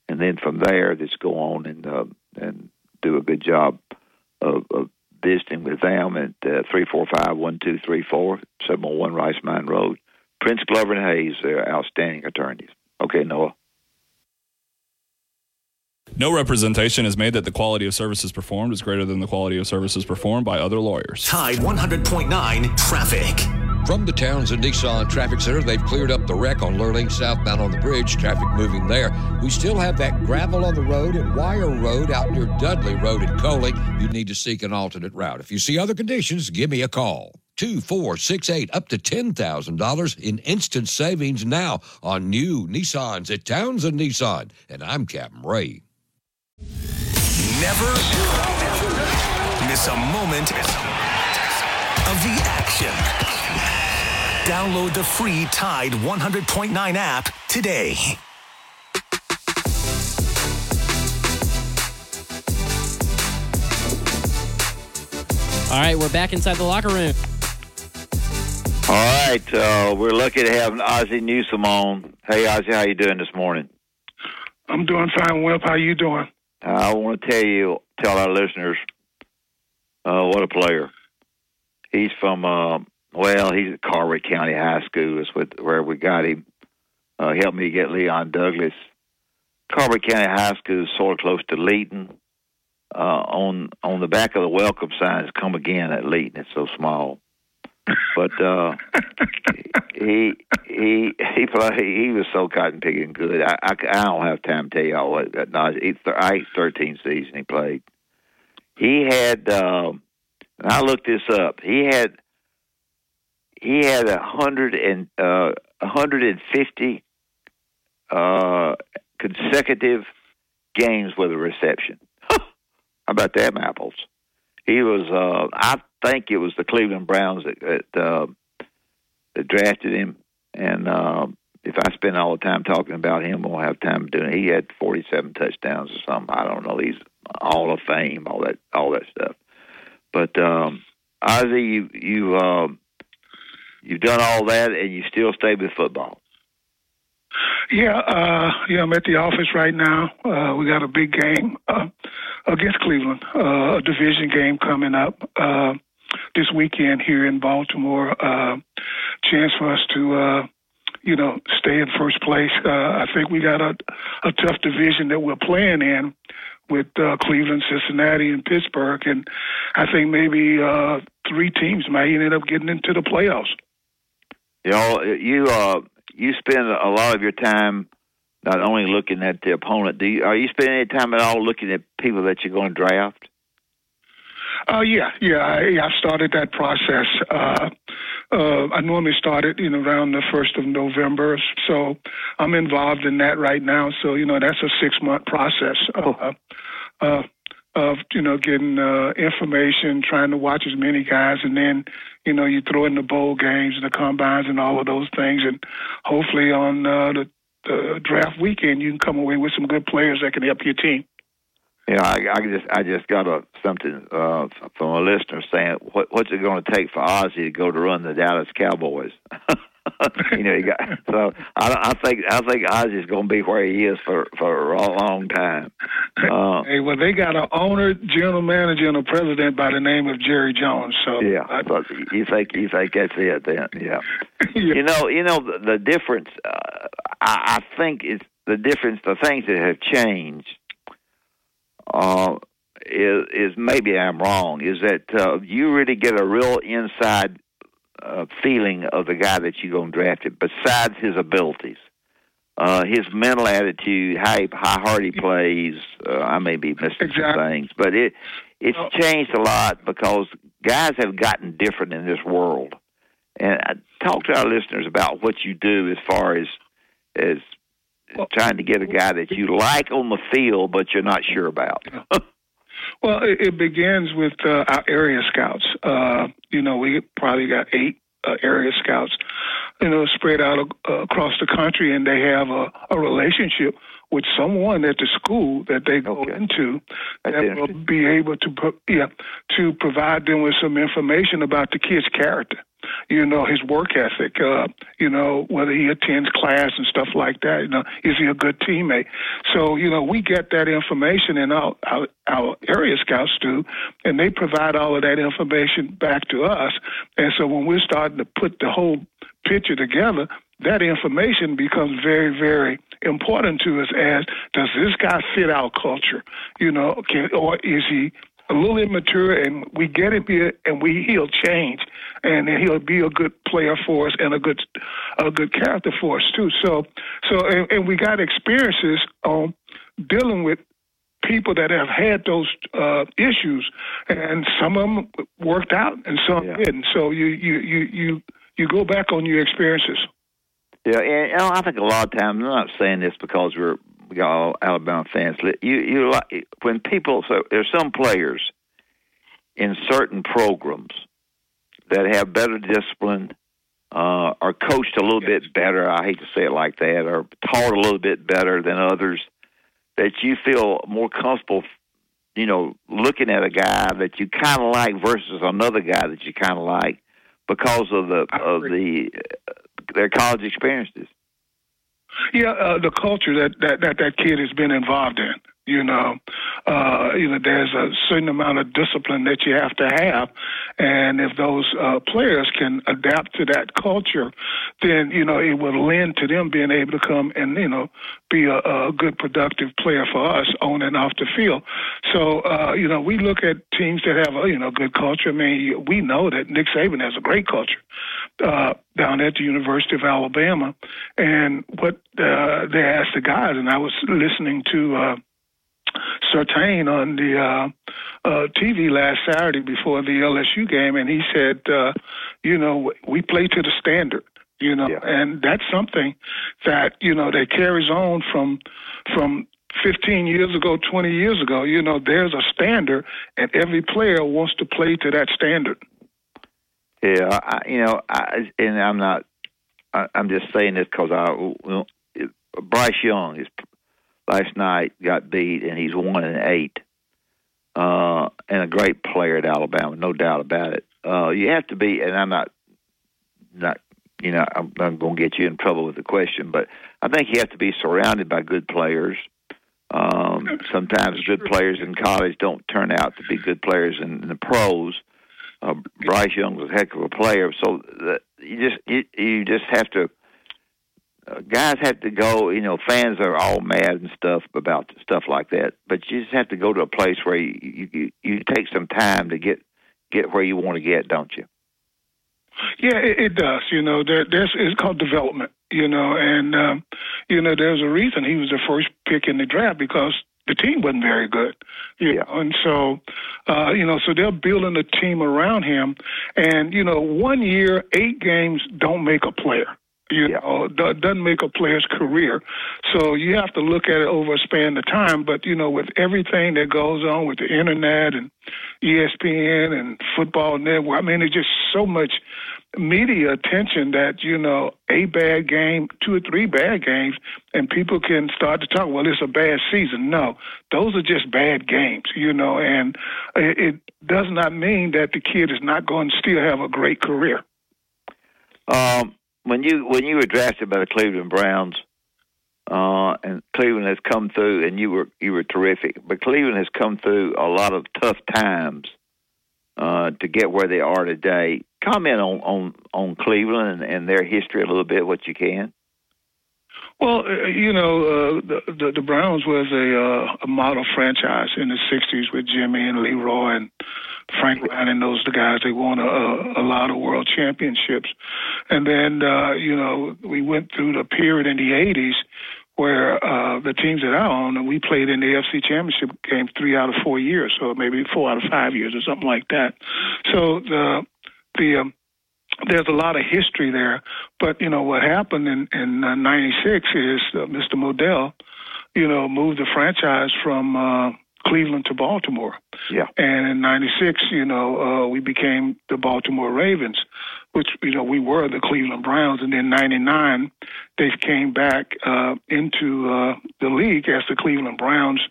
And then from there, just go on and uh, and do a good job of, of visiting with them at uh, three four five one two three four seven one one Rice Mine Road. Prince Glover and Hayes, they're outstanding attorneys. Okay, Noah. No representation is made that the quality of services performed is greater than the quality of services performed by other lawyers. Tide 100.9 traffic. From the Townsend Nissan Traffic Center, they've cleared up the wreck on Lurleen southbound on the bridge. Traffic moving there. We still have that gravel on the road at Wire Road out near Dudley Road in Coaling. You need to seek an alternate route. If you see other conditions, give me a call. 2468 up to $10,000 in instant savings now on new Nissans at Townsend Nissan. And I'm Captain Ray. Never miss a moment of the action. Download the free Tide 100.9 app today. All right, we're back inside the locker room. All right, uh, we're lucky to have Ozzie Newsome on. Hey, Ozzie, how you doing this morning? I'm doing fine, Wimp. How you doing? I want to tell you, tell our listeners, uh, what a player. He's from, uh, well, he's at Colbert County High School. Is with, where we got him. Uh, helped me get Leon Douglas. Colbert County High School is sort of close to Leighton. Uh, on on the back of the welcome signs, come again at Leighton. It's so small, but uh, he he he played. He was so cotton picking good. I, I, I don't have time to tell you all what. No, he, I thirteen season he played. He had. Uh, and I looked this up. He had he had a hundred and uh, hundred and fifty uh, consecutive games with a reception. How about them apples? He was. Uh, I think it was the Cleveland Browns that that, uh, that drafted him, and uh, if I spend all the time talking about him, we'll have time doing. It. He had forty-seven touchdowns or something. I don't know. He's all of fame, all that, all that stuff. But um, Ozzie, you you um, you've done all that, and you still stay with football. Yeah, uh, yeah, I'm at the office right now. Uh, we got a big game uh, against Cleveland, uh, a division game coming up uh, this weekend here in Baltimore. Uh, chance for us to, uh, you know, stay in first place. Uh, I think we got a, a tough division that we're playing in with uh, Cleveland, Cincinnati, and Pittsburgh, and I think maybe uh, three teams might end up getting into the playoffs. You know, you uh, you spend a lot of your time not only looking at the opponent. Do you are you spending any time at all looking at people that you're going to draft? Uh, yeah, yeah, I, I started that process. Uh, uh, I normally start it, you know, around the first of November. So I'm involved in that right now. So you know, that's a six month process. Uh, uh, of you know getting uh, information, trying to watch as many guys, and then you know you throw in the bowl games and the combines and all of those things, and hopefully on uh, the, the draft weekend you can come away with some good players that can help your team. Yeah, I, I just I just got a something uh, from a listener saying what what's it going to take for Ozzie to go to run the Dallas Cowboys? you know, he got so I, I think I think Ozzie's going to be where he is for for a long time. Uh, hey, well, they got an owner, general manager, and a president by the name of Jerry Jones. So yeah, I, so you think you think that's it then? Yeah. yeah. You know, you know the, the difference. Uh, I, I think it's the difference. The things that have changed. Uh, is is maybe I'm wrong. Is that uh, you really get a real inside uh, feeling of the guy that you're going to draft it, besides his abilities. Uh, his mental attitude, how, he, how hard he plays. Uh, I may be missing exactly. some things, but it it's well, changed a lot because guys have gotten different in this world. And I talk to our listeners about what you do as far as as trying to get a guy that you like on the field, but you're not sure about. Well, it, it begins with uh, our area scouts. Uh, you know, we probably got eight uh, area scouts, you know, spread out uh, across the country, and they have a, a relationship with someone at the school that they go okay. into that will be able to, yeah, to provide them with some information about the kid's character you know, his work ethic, uh, you know, whether he attends class and stuff like that, you know, is he a good teammate? So, you know, we get that information and our, our, our area scouts do, and they provide all of that information back to us. And so when we're starting to put the whole picture together, that information becomes very, very important to us as does this guy fit our culture? You know, can, or is he a little immature, and we get him here, and we he'll change, and he'll be a good player for us and a good a good character for us too. So so and, and we got experiences on dealing with people that have had those uh, issues, and some of them worked out, and some didn't. So you you you you you go back on your experiences. Yeah, and, and I think a lot of times I'm not saying this because we're we got all Alabama fans. You you like when people so there's some players in certain programs that have better discipline, uh, are coached a little bit better. I hate to say it like that, or taught a little bit better than others. That you feel more comfortable, you know, looking at a guy that you kind of like versus another guy that you kind of like because of the of the their college experiences. Yeah, uh, the culture that, that that that kid has been involved in. You know, uh, you know, there's a certain amount of discipline that you have to have, and if those uh, players can adapt to that culture, then you know it will lend to them being able to come and you know be a, a good productive player for us on and off the field. So uh, you know, we look at teams that have a you know good culture. I mean, we know that Nick Saban has a great culture uh, down at the University of Alabama, and what uh, they asked the guys, and I was listening to. Uh, Sertain on the uh, uh, TV last Saturday before the LSU game, and he said, uh, "You know, we play to the standard." You know, and that's something that you know that carries on from from 15 years ago, 20 years ago. You know, there's a standard, and every player wants to play to that standard. Yeah, I, you know, I, and I'm not. I, I'm just saying this because I, well, Bryce Young is last night got beat, and he's one and eight, uh, and a great player at Alabama, no doubt about it. Uh, you have to be, and I'm not, not, you know, I'm, I'm going to get you in trouble with the question, but I think you have to be surrounded by good players. Um, sometimes good players in college don't turn out to be good players in, in the pros. Uh, Bryce Young was a heck of a player, so that you just you, you just have to uh, guys have to go. You know, fans are all mad and stuff about stuff like that. But you just have to go to a place where you you, you, take some time to get get where you want to get, don't you? Yeah, it, it does. You know, there, there's it's called development. You know, and um, you know, there's a reason he was the first pick in the draft because the team wasn't very good. You know, and so uh, you know, so they're building a team around him. And you know, one year, eight games don't make a player. You know, it doesn't make a player's career. So you have to look at it over a span of time. But, you know, with everything that goes on with the internet and ESPN and football network, I mean, there's just so much media attention that, you know, a bad game, two or three bad games, and people can start to talk, well, it's a bad season. No, those are just bad games, you know, and it, does not mean that the kid is not going to still have a great career. Um, when you when you were drafted by the Cleveland Browns, uh, and Cleveland has come through, and you were you were terrific. But Cleveland has come through a lot of tough times uh, to get where they are today. Comment on on on Cleveland and, and their history a little bit, what you can. Well, uh, you know, uh, the, the the Browns was a uh, a model franchise in the '60s with Jimmy and Leroy and Frank Ryan and those the guys. They won a, a lot of world championships, and then uh, you know we went through the period in the '80s where uh, the teams that I own and we played in the AFC Championship game three out of four years, so maybe four out of five years or something like that. So the the um, there's a lot of history there. But you know what happened in in uh, '96 is uh, Mr. Modell, you know, moved the franchise from uh, Cleveland to Baltimore. Yeah. And in '96, you know, uh, we became the Baltimore Ravens, which you know we were the Cleveland Browns. And then '99, they came back uh, into uh, the league as the Cleveland Browns.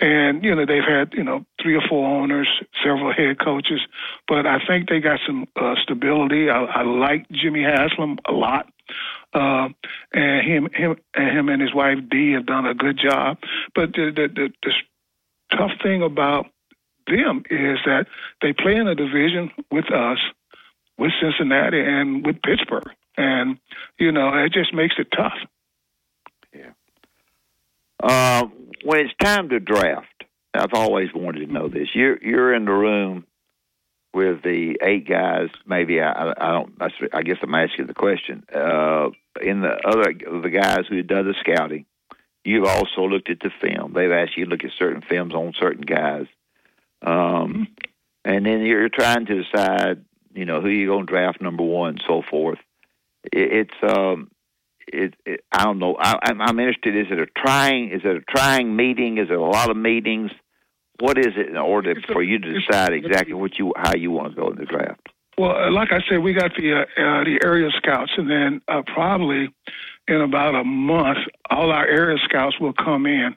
And you know they've had you know three or four owners, several head coaches, but I think they got some uh, stability. I, I like Jimmy Haslam a lot. Uh, and him, him, and him and his wife Dee have done a good job. But the the, the, the tough thing about them is that they play in a division with us, with Cincinnati, and with Pittsburgh, and you know it just makes it tough. Yeah. Uh, when it's time to draft, I've always wanted to know this. You're you're in the room with the eight guys. Maybe I, I, I don't. I guess I'm asking the question. Uh, in the other the guys who done the scouting, you've also looked at the film. They've asked you to look at certain films on certain guys, um, and then you're trying to decide, you know, who you're going to draft number one, and so forth. It, it's um, it, it, I don't know. I, I'm, I'm interested. Is it a trying? Is it a trying meeting? Is it a lot of meetings? What is it in order for you to decide exactly what you how you want to go in the draft? Well, uh, like I said, we got the uh, uh, the area scouts, and then uh, probably in about a month, all our area scouts will come in,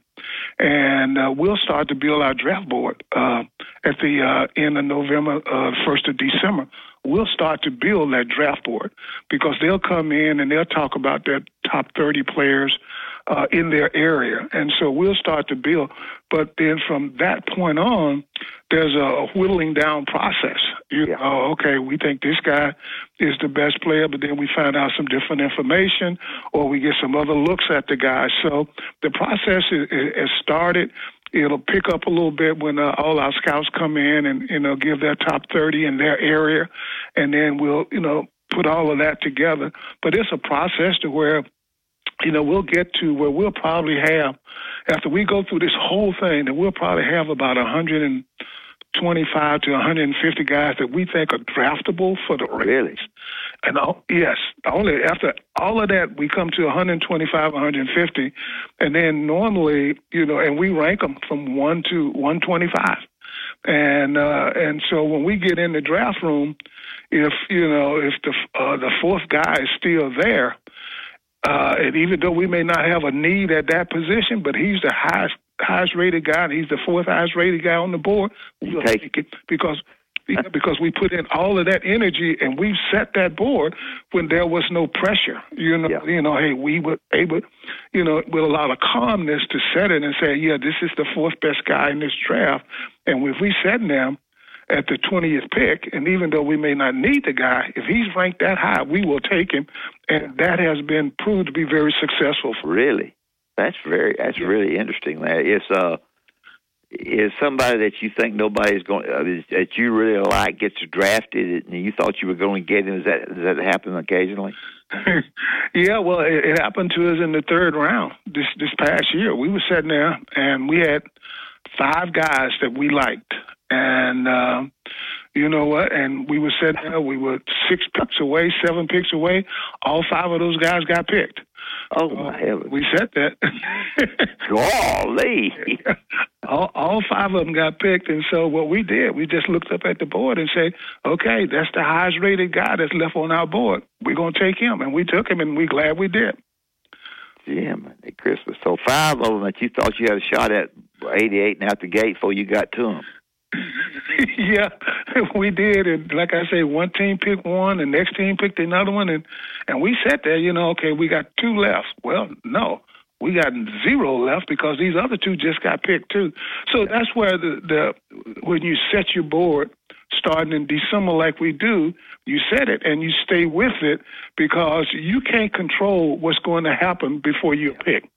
and uh, we'll start to build our draft board uh, at the uh, end of November, uh, first of December. We'll start to build that draft board because they'll come in and they'll talk about their top 30 players uh, in their area, and so we'll start to build. But then from that point on, there's a whittling down process. You know, oh, okay, we think this guy is the best player, but then we find out some different information, or we get some other looks at the guy. So the process is, is started. It'll pick up a little bit when uh, all our scouts come in and you know give their top 30 in their area, and then we'll you know put all of that together. But it's a process to where you know, we'll get to where we'll probably have, after we go through this whole thing, that we'll probably have about 125 to 150 guys that we think are draftable for the Really? And all, yes, only after all of that, we come to 125, 150, and then normally, you know, and we rank them from one to 125. And uh, and so when we get in the draft room, if you know if the uh, the fourth guy is still there, uh, and even though we may not have a need at that position, but he's the highest highest rated guy, and he's the fourth highest rated guy on the board. We'll take it because because we put in all of that energy and we set that board when there was no pressure. You know, yeah. you know, hey, we were able, you know, with a lot of calmness to set it and say, yeah, this is the fourth best guy in this draft, and if we set them at the 20th pick. And even though we may not need the guy, if he's ranked that high, we will take him. And that has been proved to be very successful. For really, that's very that's yeah. really interesting. That it's uh is somebody that you think nobody's going uh, that you really like gets drafted and you thought you were going to get him. Does that does that happen occasionally? yeah, well, it, it happened to us in the third round this this past year. We were sitting there and we had five guys that we liked, and uh, you know what? And we were sitting there. We were six picks away, seven picks away. All five of those guys got picked. Oh uh, my heavens! We said that. Golly! all, all five of them got picked, and so what we did, we just looked up at the board and said, "Okay, that's the highest rated guy that's left on our board. We're gonna take him," and we took him, and we're glad we did. Yeah, man, Christmas. So five of them that you thought you had a shot at 88 and out the gate before you got to them. yeah, we did, and like I say, one team picked one, the next team picked another one, and and we sat there, you know, okay, we got two left. Well, no, we got zero left because these other two just got picked too. So that's where the the when you set your board starting in December like we do, you set it and you stay with it because you can't control what's going to happen before you pick.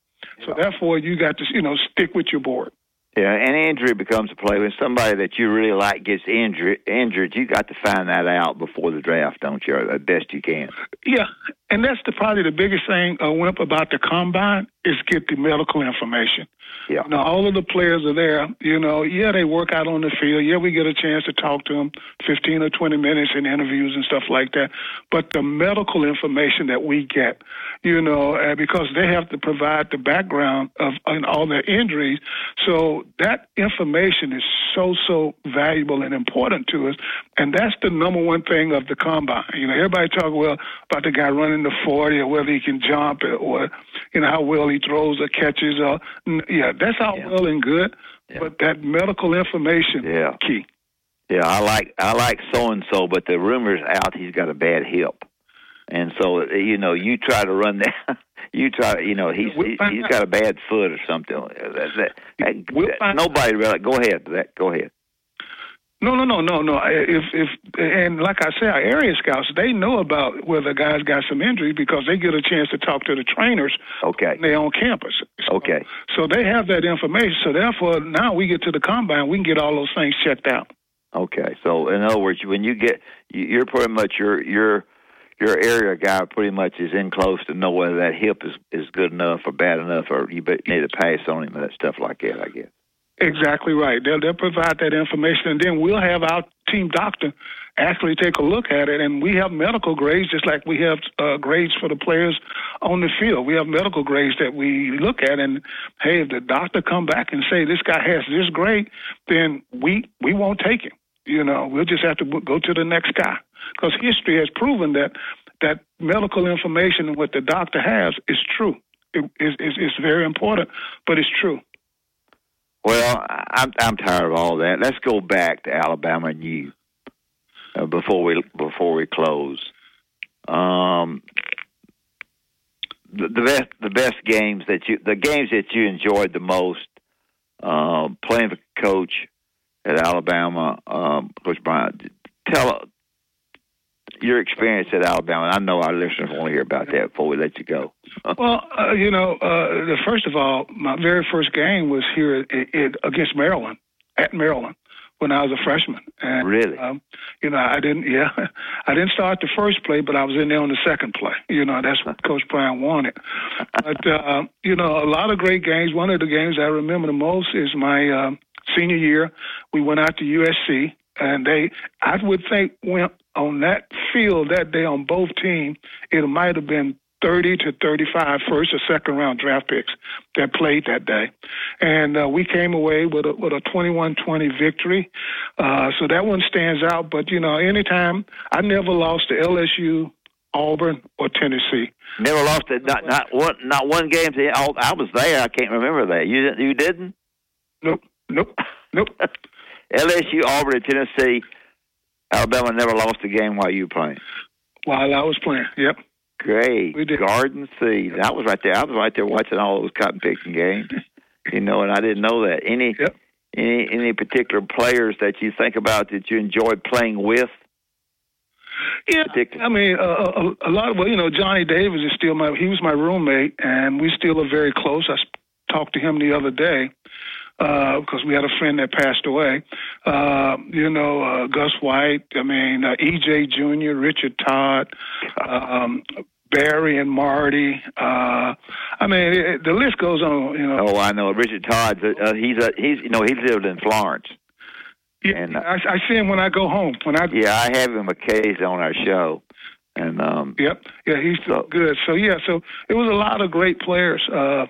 So therefore, you got to you know stick with your board. Yeah, and injury becomes a play when somebody that you really like gets injured. Injured, you got to find that out before the draft, don't you? The best you can. Yeah, and that's the probably the biggest thing, uh, Wimp, about the combine is get the medical information. Yeah. Now all of the players are there. You know, yeah, they work out on the field. Yeah, we get a chance to talk to them, fifteen or twenty minutes in interviews and stuff like that. But the medical information that we get, you know, uh, because they have to provide the background of on all their injuries, so that information is so so valuable and important to us. And that's the number one thing of the combine. You know, everybody talk well about the guy running the forty or whether he can jump or you know how well he throws or catches. Or yeah, that's all yeah. well and good, yeah. but that medical information yeah. key. Yeah, I like I like so and so, but the rumor's out he's got a bad hip, and so you know you try to run that. You try, you know, he's we'll he's got a bad foot or something. That, that, that, we'll nobody really. Go ahead. That go ahead. No, no, no, no, no. If if and like I said, our area scouts they know about whether guys got some injuries because they get a chance to talk to the trainers. Okay. They're on campus. Okay. So they have that information. So therefore, now we get to the combine, we can get all those things checked out. Okay. So in other words, when you get, you- you're pretty much your your your area guy pretty much is in close to know whether that hip is is good enough or bad enough, or you need to pass on him and that stuff like that. I guess. Exactly right. They'll they'll provide that information, and then we'll have our team doctor actually take a look at it. And we have medical grades, just like we have uh, grades for the players on the field. We have medical grades that we look at, and hey, if the doctor come back and say this guy has this grade, then we we won't take him. You know, we'll just have to go to the next guy because history has proven that that medical information and what the doctor has is true. It is very important, but it's true. Well, I'm I'm tired of all that. Let's go back to Alabama and you uh, before we before we close. Um, the, the best the best games that you the games that you enjoyed the most um, playing for coach at Alabama, um, Coach Bryant. Tell your experience at Alabama. I know our listeners want to hear about that before we let you go. Well, uh, you know, uh, the first of all, my very first game was here at, at, against Maryland, at Maryland, when I was a freshman. And, Really? Um, you know, I didn't. Yeah, I didn't start the first play, but I was in there on the second play. You know, that's what Coach Bryant wanted. But uh, you know, a lot of great games. One of the games I remember the most is my um, senior year. We went out to USC, and they, I would think, went on that field that day on both teams. It might have been 30 to 35 first or second round draft picks that played that day. And uh, we came away with a, with a 21-20 victory. Uh, so that one stands out. But, you know, anytime I never lost to LSU, Auburn, or Tennessee. Never lost it. Not not one not one game. To, I I was there. I can't remember that. You you didn't. Nope. Nope. Nope. LSU, Auburn, and Tennessee. Alabama never lost a game while you were playing. While I was playing. Yep. Great. We did. Garden Seed. I was right there. I was right there watching all those cotton picking games. you know, and I didn't know that. Any any any particular players that you think about that you enjoyed playing with? Yeah, I mean, uh, a, a lot of well, you know, Johnny Davis is still my. He was my roommate, and we still are very close. I talked to him the other day uh, because we had a friend that passed away. Uh, you know, uh, Gus White. I mean, uh, EJ Junior, Richard Todd, um, Barry and Marty. Uh, I mean, it, the list goes on. You know. Oh, I know Richard Todd. Uh, he's a he's you know he lived in Florence. Yeah, and, uh, I, I see him when I go home. When I yeah, I have him occasionally on our show, and um, Yep. Yeah, he's so, good. So yeah, so it was a lot of great players uh,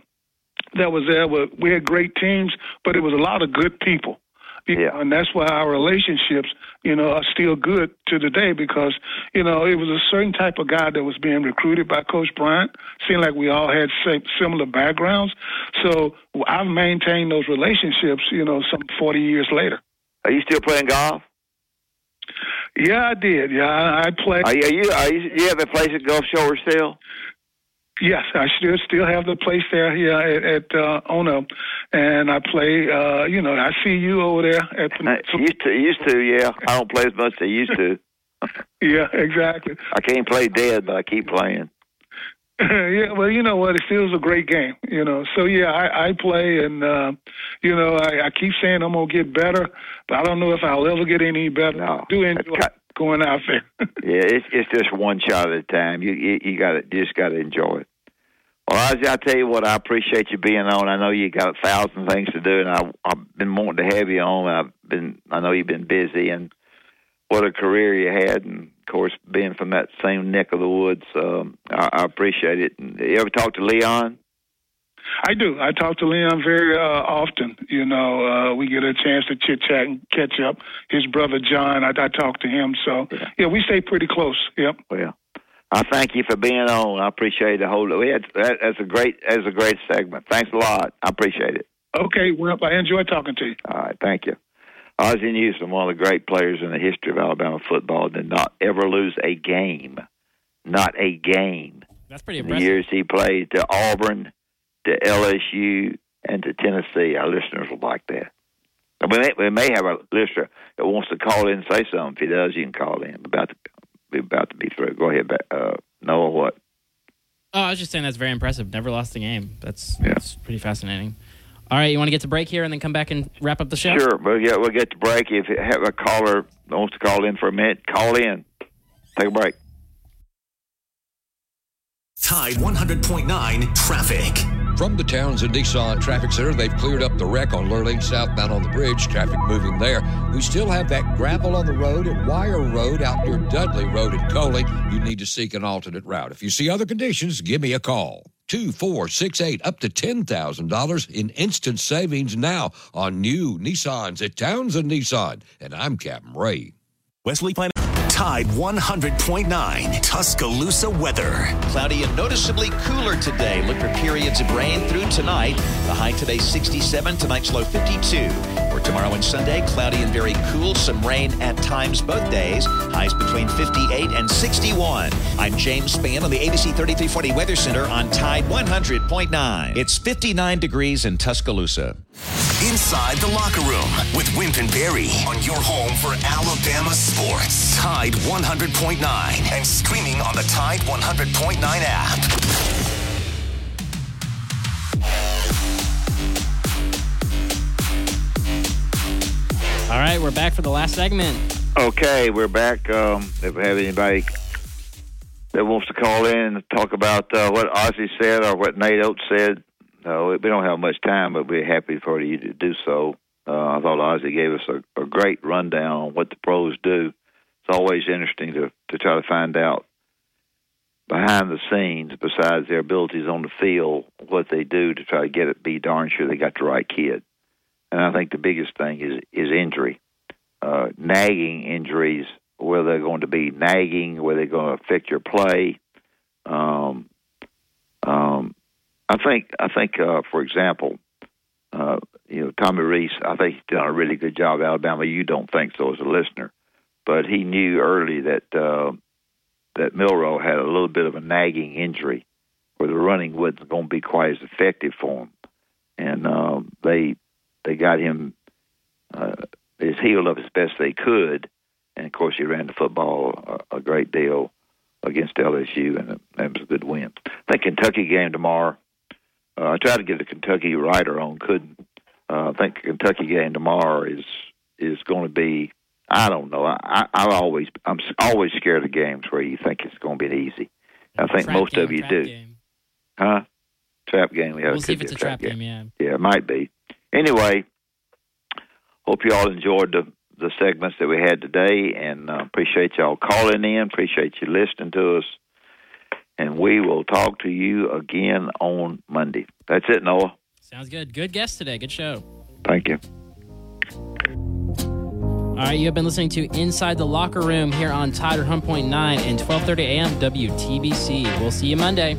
that was there. We we had great teams, but it was a lot of good people. Know, and that's why our relationships, you know, are still good to today because, you know, it was a certain type of guy that was being recruited by Coach Bryant. Seemed like we all had similar backgrounds. So I've maintained those relationships, you know, some 40 years later. Are you still playing golf? Yeah, I did. Yeah, I, I played. Are you, are you are you, you have a place at Gulf Shore still? Yes, I still still have the place there, yeah, at, at uh, Ono, and I play. Uh, you know, I see you over there at the. Used to, used to, yeah. I don't play as much as I used to. yeah, exactly. I can't play dead, but I keep playing. yeah, well, you know what? It still is a great game, you know. So yeah, I, I play, and uh, you know, I, I keep saying I'm gonna get better, but I don't know if I'll ever get any better. I do enjoy going out there. yeah, it's it's just one shot at a time. You you, you got to just got to enjoy it. Well, Ozzie, I tell you what, I appreciate you being on. I know you got a thousand things to do, and I I've been wanting to have you on. I've been I know you've been busy, and what a career you had, and of course, being from that same neck of the woods, um, I, I appreciate it. And You ever talk to Leon? I do. I talk to Leon very uh, often. You know, uh, we get a chance to chit chat and catch up. His brother John, I, I talk to him. So yeah, we stay pretty close. Yep. Well, I thank you for being on. I appreciate the whole. We had that, that's a great that's a great segment. Thanks a lot. I appreciate it. Okay, well, I enjoy talking to you. All right, thank you. Ozzie Newsome, one of the great players in the history of Alabama football, did not ever lose a game. Not a game. That's pretty In the years he played to Auburn, to LSU, and to Tennessee. Our listeners will like that. We may, we may have a listener that wants to call in and say something. If he does, you can call in. About to be about to be through. Go ahead, uh, Noah. What? Oh, I was just saying that's very impressive. Never lost a game. That's that's pretty fascinating. All right, you want to get to break here and then come back and wrap up the show? Sure. Well, yeah, we'll get to break. If you have a caller that wants to call in for a minute, call in. Take a break. Tide 100.9 traffic. From the Towns Townsend Nissan Traffic Center, they've cleared up the wreck on Lurleen southbound on the bridge. Traffic moving there. We still have that gravel on the road at Wire Road out near Dudley Road in Coley. You need to seek an alternate route. If you see other conditions, give me a call. 2468 up to $10,000 in instant savings now on new Nissans at Towns Townsend Nissan. And I'm Captain Ray. Wesley Planet. Tide 100.9 Tuscaloosa weather. Cloudy and noticeably cooler today. Look for periods of rain through tonight. The high today 67, tonight's low 52. Tomorrow and Sunday, cloudy and very cool. Some rain at times both days. Highs between 58 and 61. I'm James Spann on the ABC 3340 Weather Center on Tide 100.9. It's 59 degrees in Tuscaloosa. Inside the locker room with Wimp and Barry on your home for Alabama sports. Tide 100.9 and streaming on the Tide 100.9 app. All right, we're back for the last segment. Okay, we're back. Um, if we have anybody that wants to call in and talk about uh, what Ozzie said or what Nate Oats said, no, we don't have much time, but we're happy for you to do so. Uh, I thought Ozzie gave us a, a great rundown on what the pros do. It's always interesting to, to try to find out behind the scenes, besides their abilities on the field, what they do to try to get it, be darn sure they got the right kid. And I think the biggest thing is is injury, uh, nagging injuries, whether they're going to be nagging, whether they're going to affect your play. Um, um, I think I think uh, for example, uh, you know Tommy Rees. I think he's done a really good job at Alabama. You don't think so as a listener, but he knew early that uh, that Milroe had a little bit of a nagging injury, where the running wasn't going to be quite as effective for him, and uh, they they got him uh, his healed up as best they could, and of course he ran the football a, a great deal against LSU, and that was a good win. I think Kentucky game tomorrow. Uh, I tried to get a Kentucky writer on, couldn't. Uh, I think the Kentucky game tomorrow is is going to be. I don't know. I, I, I always I'm always scared of games where you think it's going to be easy. I think Trap most game, of you trap do. game. Huh? Trap game. Yeah, We'll see if it's a trap game, yeah. Yeah, it might be. Anyway, hope you all enjoyed the the segments that we had today, and uh, appreciate y'all calling in. Appreciate you listening to us, and we will talk to you again on Monday. That's it, Noah. Sounds good. Good guest today. Good show. Thank you. All right, you have been listening to Inside the Locker Room here on Tide 100.9 and 12:30 a.m. WTBC. We'll see you Monday.